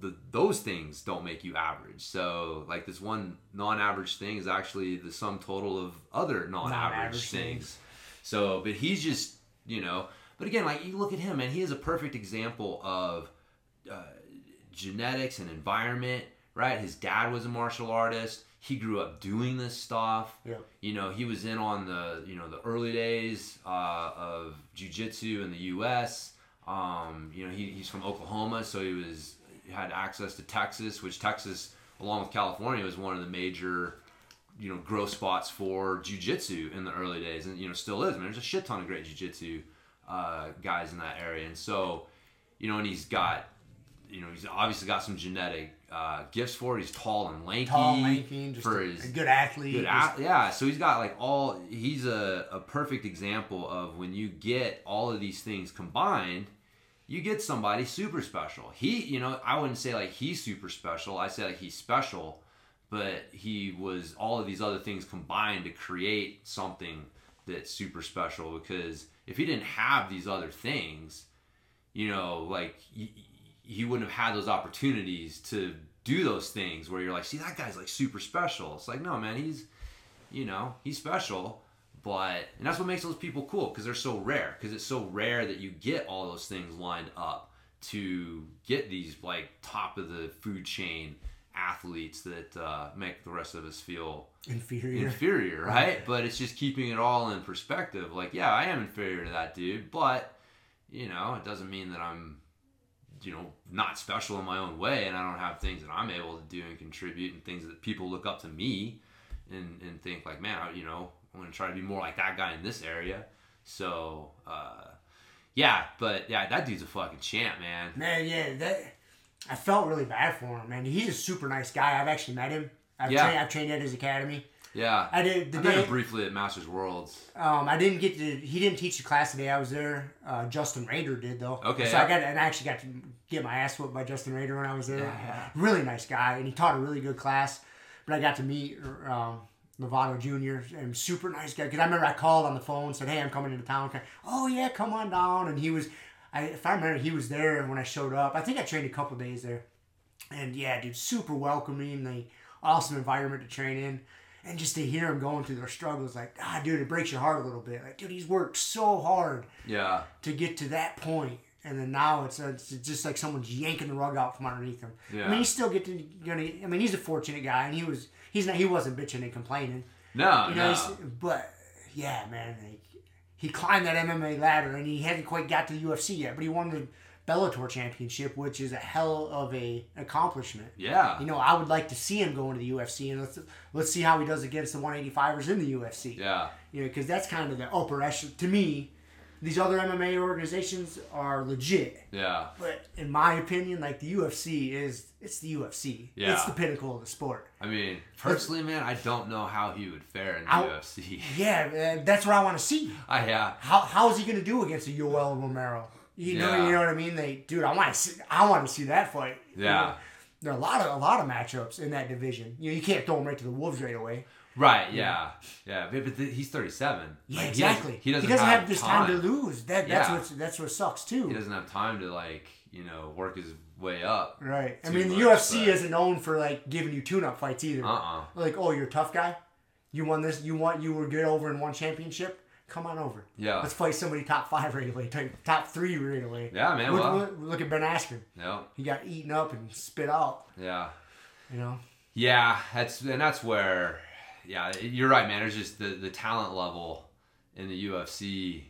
the, those things don't make you average so like this one non-average thing is actually the sum total of other non-average, Non-average things things. so, but he's just, you know, but again, like you look at him, and he is a perfect example of uh, genetics and environment, right? His dad was a martial artist. He grew up doing this stuff. Yep. You know, he was in on the, you know, the early days uh, of jujitsu in the U.S. Um, you know, he, he's from Oklahoma, so he was had access to Texas, which Texas, along with California, was one of the major you know growth spots for jujitsu in the early days, and you know still is. I mean, there's a shit ton of great jujitsu uh, guys in that area, and so you know, and he's got you know he's obviously got some genetic uh, gifts for it. He's tall and lanky, Tall, lanky, just for a, his good athlete. Good at, yeah, so he's got like all. He's a, a perfect example of when you get all of these things combined, you get somebody super special. He, you know, I wouldn't say like he's super special. I say like he's special, but he was all of these other things combined to create something that's super special. Because if he didn't have these other things, you know, like he, he wouldn't have had those opportunities to do those things where you're like, see, that guy's like super special. It's like, no, man, he's, you know, he's special. But, and that's what makes those people cool because they're so rare. Because it's so rare that you get all those things lined up to get these like top of the food chain athletes that uh, make the rest of us feel inferior. inferior, right? But it's just keeping it all in perspective. Like, yeah, I am inferior to that dude, but you know, it doesn't mean that I'm, you know, not special in my own way, and I don't have things that I'm able to do and contribute, and things that people look up to me, and and think like, man, I, you know, I want to try to be more like that guy in this area. So, uh, yeah, but yeah, that dude's a fucking champ, man. Man, yeah, that I felt really bad for him, man. He's a super nice guy. I've actually met him. I've, Yeah. trained, I've trained at his academy. Yeah, I did the I met day. him briefly at Masters Worlds. Um, I didn't get to. He didn't teach the class the day I was there. Uh, Justin Rader did though. Okay, So I got and I actually got to get my ass whooped by Justin Rader when I was there. Yeah, yeah. Really nice guy, and he taught a really good class. But I got to meet um, Lovato Jr. and super nice guy. Because I remember I called on the phone, said, "Hey, I'm coming into town." Oh yeah, come on down. And he was, I, if I remember, he was there when I showed up. I think I trained a couple days there. And yeah, dude, super welcoming, The awesome environment to train in. And just to hear him going through their struggles, like, ah, dude, it breaks your heart a little bit. Like, dude, he's worked so hard Yeah. to get to that point, and then now it's, it's just like someone's yanking the rug out from underneath him. Yeah. I mean, he's still getting gonna. I mean, he's a fortunate guy, and he was he's not he wasn't bitching and complaining. No, You know, no. but yeah, man, like, he climbed that MMA ladder, and he hadn't quite got to the UFC yet, but he won the Bellator championship, which is a hell of a accomplishment. Yeah. You know, I would like to see him go into the UFC, and let's let's see how he does against the 185ers in the UFC. Yeah. You know, because that's kind of the upper echelon. To me, these other MMA organizations are legit, Yeah. but in my opinion, like the UFC is it's the UFC. Yeah. It's the pinnacle of the sport. I mean, personally, man, I don't know how he would fare in the I'll- UFC. Yeah, that's what I want to see. I yeah. How how is he gonna do against a Yoel Romero? You know, Yeah. you know what I mean. They, dude, I want to see. I want to see that fight. You Yeah. know, there are a lot of a lot of matchups in that division. You know, you can't throw him right to the wolves right away. Right. Yeah. Yeah. But, but th- he's 37. Yeah, Like, exactly. He doesn't, he doesn't, have, have, this time. time to lose. That that's Yeah. what's that's what sucks too. He doesn't have time to like you know work his way up. Right. I mean, the UFC but- isn't known for like giving you tune-up fights either. Uh. uh Like, oh, you're a tough guy. You won this. You want. You were good over in one championship. Come on over. Yeah. Let's fight somebody top five away. Top, three away. Yeah, man. Look, well. look, look at Ben Askren. Yeah. He got eaten up and spit out. Yeah. You know. Yeah, that's and that's where, yeah, you're right, man. It's just the the talent level in the UFC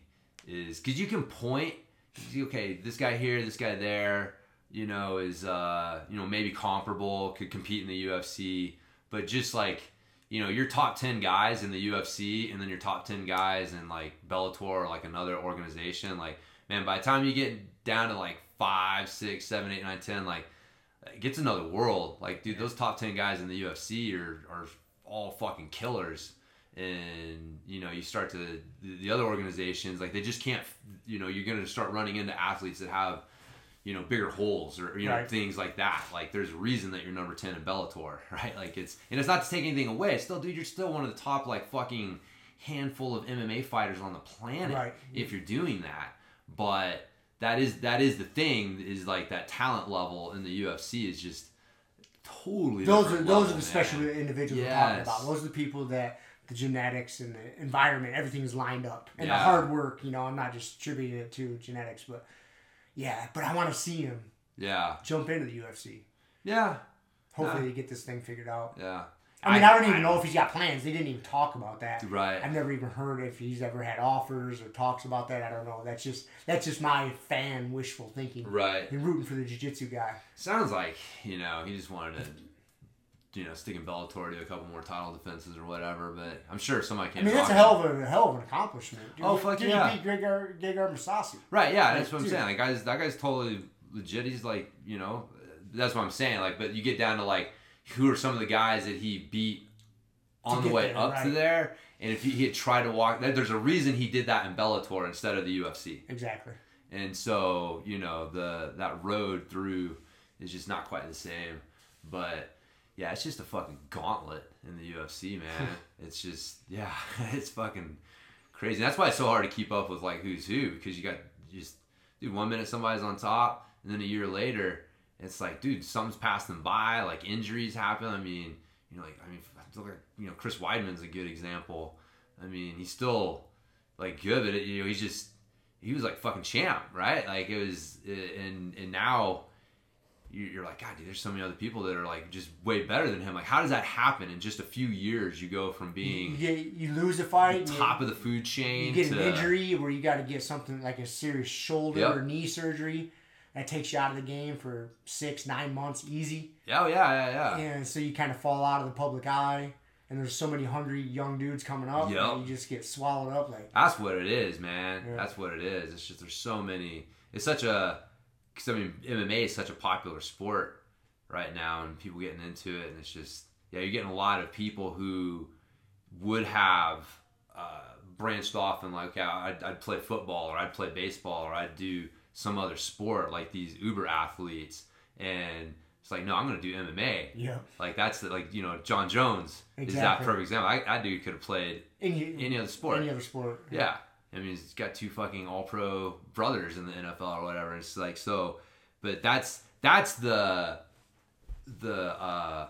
is because you can point, you see, okay, this guy here, this guy there, you know, is uh, you know maybe comparable, could compete in the UFC, but just like you know your top 10 guys in the UFC and then your top 10 guys in like Bellator or like another organization like man by the time you get down to like 5 6 7 8 9 10 like it gets another world. Like dude those top 10 guys in the UFC are are all fucking killers. And you know you start to the, the other organizations like they just can't you know you're going to start running into athletes that have you know bigger holes or you know Right. things like that. Like there's a reason that you're number 10 in Bellator right? Like it's and it's not to take anything away. Still dude you're still one of the top like fucking handful of MMA fighters on the planet Right. if you're doing that. But that is that is the thing is like that talent level in the UFC is just totally Those are those are the man. special individuals we're talking about. Those are the people that the genetics and the environment, everything's lined up, and the hard work. You know, I'm not just attributing it to genetics, but yeah. But I want to see him yeah jump into the UFC. yeah Hopefully, Yeah. they get this thing figured out. yeah I mean, I, don't even know if he's got plans. They didn't even talk about that. right I've never even heard if he's ever had offers or talks about that. I don't know. That's just that's just my fan wishful thinking. right You're rooting for the jiu-jitsu guy. Sounds like you know he just wanted to, you know, stick in Bellator, do a couple more title defenses or whatever. But I'm sure somebody I can. mean, that's a hell of a, a hell of an accomplishment. Dude, Oh, fuck dude, yeah. He beat Gegard, Gegard Mousasi. Right? Yeah, that's what I'm Dude. saying. Like, guys, that guy's totally legit. He's like, you know, that's what I'm saying. Like, but you get down to like, who are some of the guys that he beat on the way there, up to there? And if he, he had tried to walk, there's a reason he did that in Bellator instead of the UFC. Exactly. and so you know the that road through is just not quite the same but yeah it's just a fucking gauntlet in the ufc man it's just yeah it's fucking crazy that's why it's so hard to keep up with like who's who because you got just dude one minute somebody's on top and then a year later it's like dude something's passed them by like injuries happen i mean you know like i mean look at you know chris weidman's a good example i mean he's still like good but you know he's just he was like fucking champ, right? Like it was, and and now you- you're like, God, dude, there's so many other people that are like just way better than him. Like, how does that happen in just a few years? You go from You, being get, you lose a fight. top you, of the food chain you get to an injury where you got to get something like a serious shoulder Yep. or knee surgery. That takes you out of the game for six, nine months easy. yeah, oh, yeah, yeah, yeah. And so you kind of fall out of the public eye. And there's so many hungry young dudes coming up. Yep. And you just get swallowed up. Like, That's what it is, man. Yeah. That's what it is. It's just there's so many. It's such a. Cause I mean, MMA is such a popular sport right now, and people getting into it, and it's just yeah, you're getting a lot of people who would have uh, branched off and like, yeah, I'd, I'd play football or I'd play baseball or I'd do some other sport like these Uber athletes, and it's like, no, I'm gonna do MMA. yeah. Like that's the like you know Jon Jones is that Exactly. perfect example. I, that dude could have played Any, any other sport. Any other sport. Yeah. I mean, he's got two fucking all pro brothers in the NFL or whatever. It's like, so, but that's, that's the, the uh,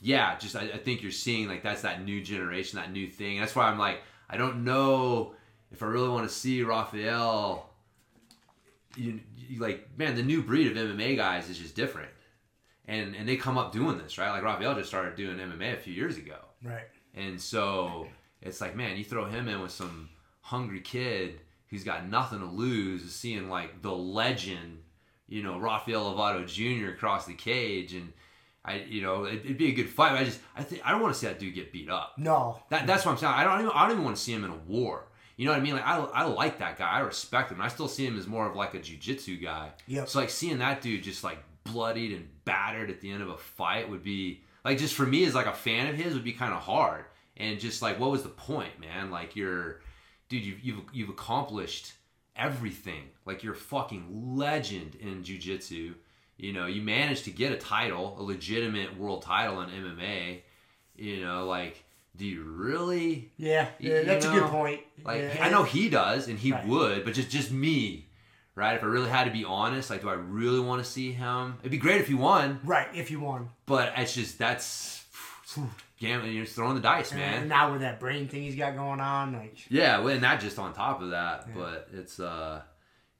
yeah, just I, I think you're seeing like that's that new generation, that new thing. That's why I'm like, I don't know if I really want to see Rafael. You, you like man, the new breed of MMA guys is just different, and and they come up doing this right. Like Rafael just started doing MMA a few years ago, Right. and so it's like, man, you throw him in with some hungry kid who's got nothing to lose, seeing like the legend, you know, Rafael Lovato Jr. across the cage, and I, you know, it, it'd be a good fight. But I just, I think, I don't want to see that dude get beat up. No. That, that's what I'm saying. I don't even, I don't even want to see him in a war. You know what I mean? Like I, I like that guy. I respect him. I still see him as more of like a jujitsu guy. Yep. So like seeing that dude just like bloodied and battered at the end of a fight would be like just for me as like a fan of his would be kind of hard. And just like what was the point, man? Like you're, dude, you've you've, you've accomplished everything. Like you're a fucking legend in jujitsu. You know, you managed to get a title, a legitimate world title in MMA. You know, like, do you really Yeah. You- yeah you that's a good point. like Yeah, I know he does, and he Right. would, but just just me, right? If I really had to be honest, like, do I really want to see him? It'd be great if he won, Right. If you won. but it's just that's gambling. You're just throwing the dice, And man. now with that brain thing he's got going on, like Yeah, well, and that just on top of that, Yeah. but it's uh,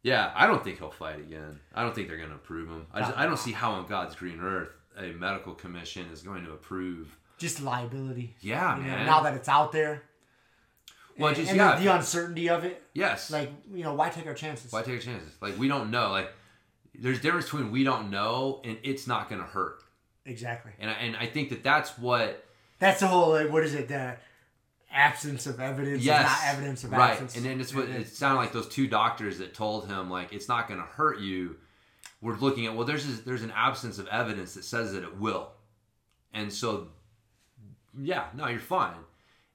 yeah, I don't think he'll fight again. I don't think they're gonna approve him. I just I don't see how on God's green earth a medical commission is going to approve. Just liability. Yeah, you know, man. now that it's out there. Well, and, just- and yeah. the, the uncertainty of it. yes, Like, you know, why take our chances? Why take our chances? Like we don't know. Like there's a difference between we don't know and it's not gonna hurt. Exactly. And I, and I think that that's what That's the whole like, what is it? The absence of evidence yes not evidence of right. absence. And then it's what it sounded like those two doctors that told him like it's not gonna hurt you. We're looking at well there's this, there's an absence of evidence that says that it will, and so yeah no you're fine,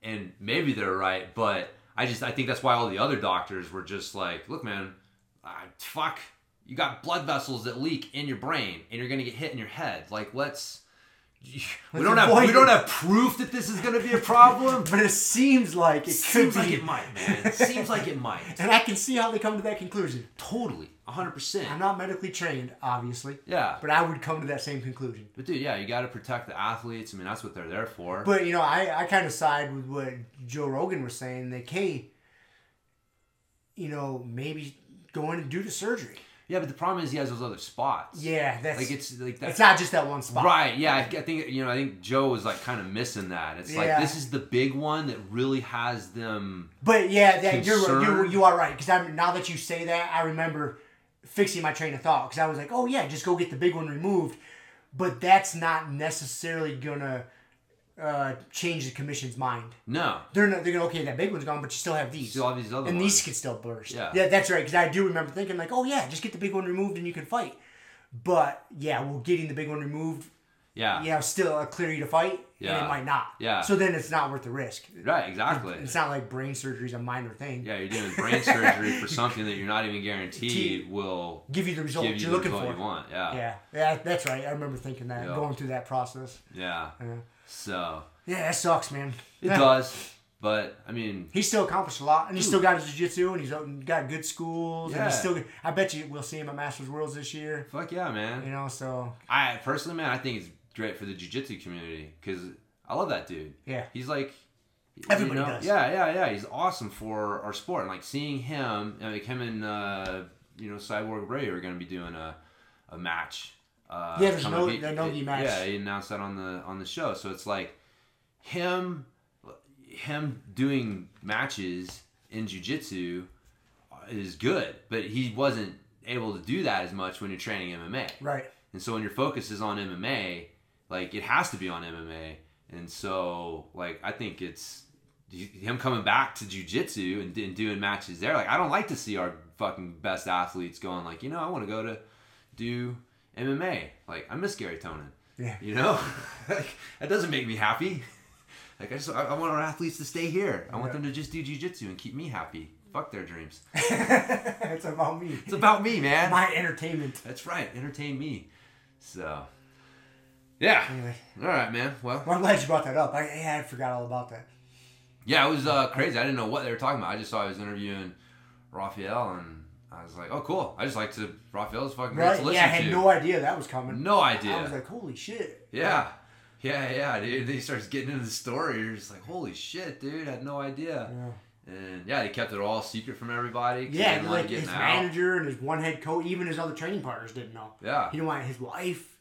and maybe they're right, but I just I think that's why all the other doctors were just like look man, I, fuck you got blood vessels that leak in your brain and you're gonna get hit in your head like let's. We don't have we don't have proof that this is going to be a problem. But it seems like it Seems could like be. it might, man. It Seems like it might. And I can see how they come to that conclusion. Totally, hundred I'm not medically trained, obviously, Yeah, but I would come to that same conclusion. but dude, yeah, you got to protect the athletes. I mean, that's what they're there for. But you know, I, I kind of side with what Joe Rogan was saying. Like, hey, you know, maybe go in and do the surgery. yeah, but the problem is he has those other spots. Yeah, that's like it's like that. it's not just that one spot. Right, yeah, I, I think you know. I think Joe was like kind of missing that. It's like this is the big one that really has them. But yeah, that you're, you're you are right because I'm now that you say that, I remember fixing my train of thought because I was like, oh yeah, just go get the big one removed. But that's not necessarily gonna uh, change the commission's mind. No, They're not, they're gonna okay that big one's gone, but you still have these. still have these other and ones. these could still burst. Yeah. yeah, that's right. Because I do remember thinking like, oh yeah, just get the big one removed and you can fight. But yeah, well, getting the big one removed, yeah, you yeah, still uh, clear you to fight, and it might not. Yeah. So then it's not worth the risk. right, exactly. It's not like brain surgery is a minor thing. Yeah, you're doing brain surgery for something that you're not even guaranteed will Give you the result you you're the looking result for. you want. Yeah, Yeah, yeah, that's right. I remember thinking that, Yeah. going through that process. yeah. Yeah, So yeah that sucks, man. it does, but I mean, He still accomplished a lot, and he Dude. still got his jiu-jitsu, and he's got good schools, and he's still. I bet you we'll see him at Masters Worlds this year. fuck yeah, man. You know, so I personally, man, I think it's great for the jiu-jitsu community because I love that dude. yeah, He's like Everybody you know, does. Yeah, yeah, yeah. He's awesome for our sport, and like seeing him, know, like him and uh, you know Cyborg Ray are going to be doing a a match. Uh, Yeah, there's no-. He- match. Yeah, he announced that on the on the show. So it's like him him doing matches in jiu-jitsu is good, but he wasn't able to do that as much when you're training MMA. right. And so when your focus is on MMA, like it has to be on MMA. And so like I think it's him coming back to jujitsu and, and doing matches there. Like I don't like to see our fucking best athletes going like, you know, I want to go to do MMA. Like I miss Garry Tonon. Yeah. You know, like that doesn't make me happy. Like I just I, I want our athletes to stay here. I want Yeah. them to just do jujitsu and keep me happy. Fuck their dreams. it's about me. It's about me, man. My entertainment. That's right. Entertain me. So, yeah. Anyway, All right, man. Well, well, I'm glad you brought that up. I, yeah, I forgot all about that. yeah, it was uh, crazy. I didn't know what they were talking about. I just saw I was interviewing Rafael, and I was like, oh, cool. I just like to Rafael's fucking great Right? to listen Yeah, I had to. no idea that was coming. No idea. I was like, holy shit. yeah. Yeah, yeah, dude. Then he starts getting into the story. You're just like, holy shit, dude. I had no idea. Yeah. And yeah, they kept it all secret from everybody. Yeah, didn't and, want like his out. manager and his one head coach, even his other training partners didn't know. Yeah. He didn't want his wife.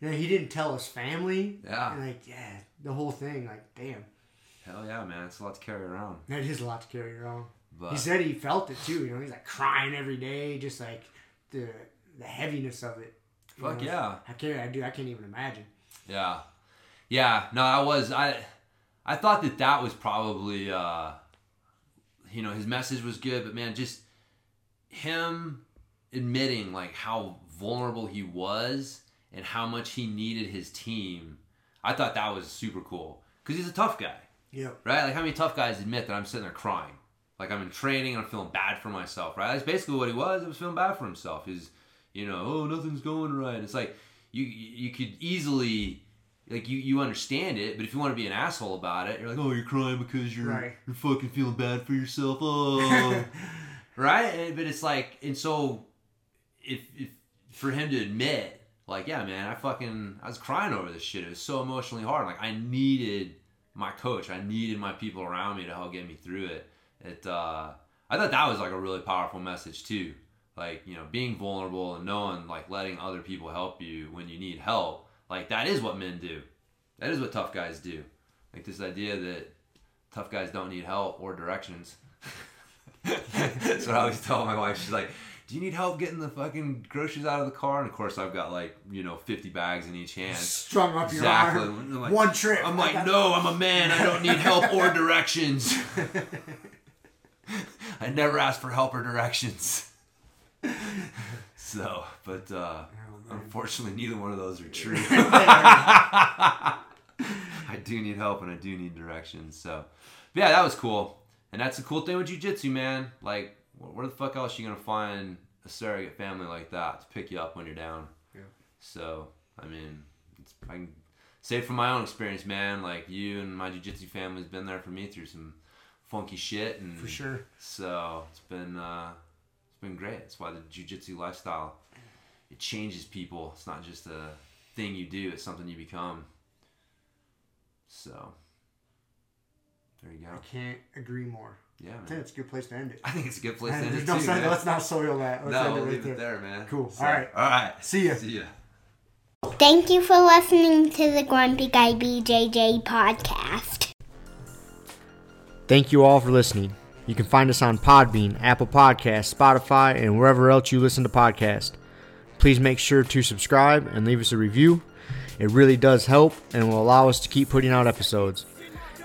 Know, he didn't tell his family. Yeah. And like, yeah, the whole thing, like, damn, Hell yeah, man. It's a lot to carry around. that is a lot to carry around. But He said he felt it too. You know, he's like crying every day, just like the the heaviness of it. Fuck know, yeah. I can't. I do. I can't even imagine. Yeah, yeah. No, I was. I I thought that that was probably. uh You know, his message was good, but man, just him admitting like how vulnerable he was and how much he needed his team. I thought that was super cool because he's a tough guy, Yep. right? Like how many tough guys admit that I'm sitting there crying, like I'm in training and I'm feeling bad for myself, right? That's basically what he was. He was feeling bad for himself. He's, you know, oh nothing's going right. It's like you you could easily like you you understand it, but if you want to be an asshole about it, you're like, oh, you're crying because you're Right. you're fucking feeling bad for yourself. Oh, right? But it's like, and so if if for him to admit, like, yeah, man, I fucking I was crying over this shit. It was so emotionally hard. Like I needed my coach. I needed my people around me to help get me through it. It uh I thought that was like a really powerful message too. Like, you know, being vulnerable and knowing like letting other people help you when you need help. Like that is what men do. That is what tough guys do. Like this idea that tough guys don't need help or directions. That's what I always tell my wife. She's like, "Do you need help getting the fucking groceries out of the car?" And of course, I've got like you know fifty bags in each hand. Strung up your Exactly. arm. Like- One trip. I'm like, no, I'm a man. I don't need help or directions. I never ask for help or directions. So, but uh, unfortunately, neither one of those are true. I do need help and I do need directions. So, but yeah, that was cool. And that's the cool thing with jujitsu, man. Like, where the fuck else you gonna find a surrogate family like that to pick you up when you're down? Yeah. So, I mean, it's, I can say from my own experience, man. Like you and my jujitsu family's been there for me through some funky shit, and For sure. So it's been uh, it's been great. That's why the jujitsu lifestyle it changes people. It's not just a thing you do; it's something you become. So there you go. I can't agree more. Yeah, man. I think it's a good place to end it. I think it's a good place to Man, end there's it no too, sense- man. Let's not soil that. Let's no, end it we'll right leave there. it there, man. Cool. So, All right. All right. See ya. See ya. Thank you for listening to the Grumpy Guy BJJ podcast. Thank you all for listening. You can find us on Podbean, Apple Podcasts, Spotify, and wherever else you listen to podcasts. Please make sure to subscribe and leave us a review. It really does help and will allow us to keep putting out episodes.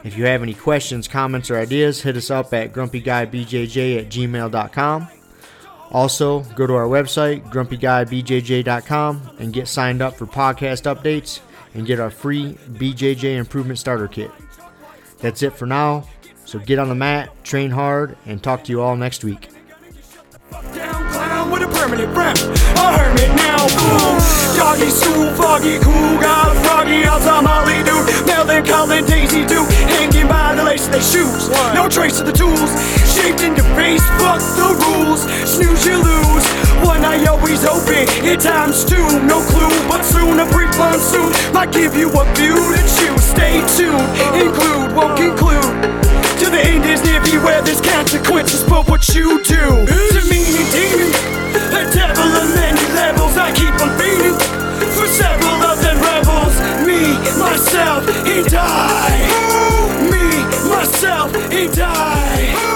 If you have any questions, comments, or ideas, hit us up at grumpyguybjj at gmail.com. Also, go to our website, grumpyguybjj.com, and get signed up for podcast updates and get our free BJJ Improvement Starter Kit. That's it for now. So get on the mat, train hard, and talk to you all next week. Permanent friend. A hermit now, boom. Doggy stool, foggy, cool, got a froggy outside Molly dude. Melancholy Daisy Duke, hanging by the lace of their shoes. No trace of the tools, shaped into face, fuck the rules. Snooze, you lose. One eye always open, in times two, no clue. But soon a brief monsoon might give you a view to choose. Stay tuned, include, won't conclude. To the end is near beware there's consequences for what you do To me demon, a devil on many levels, I keep on beating for several of them rebels. Me, myself, he died. Me, myself, he died.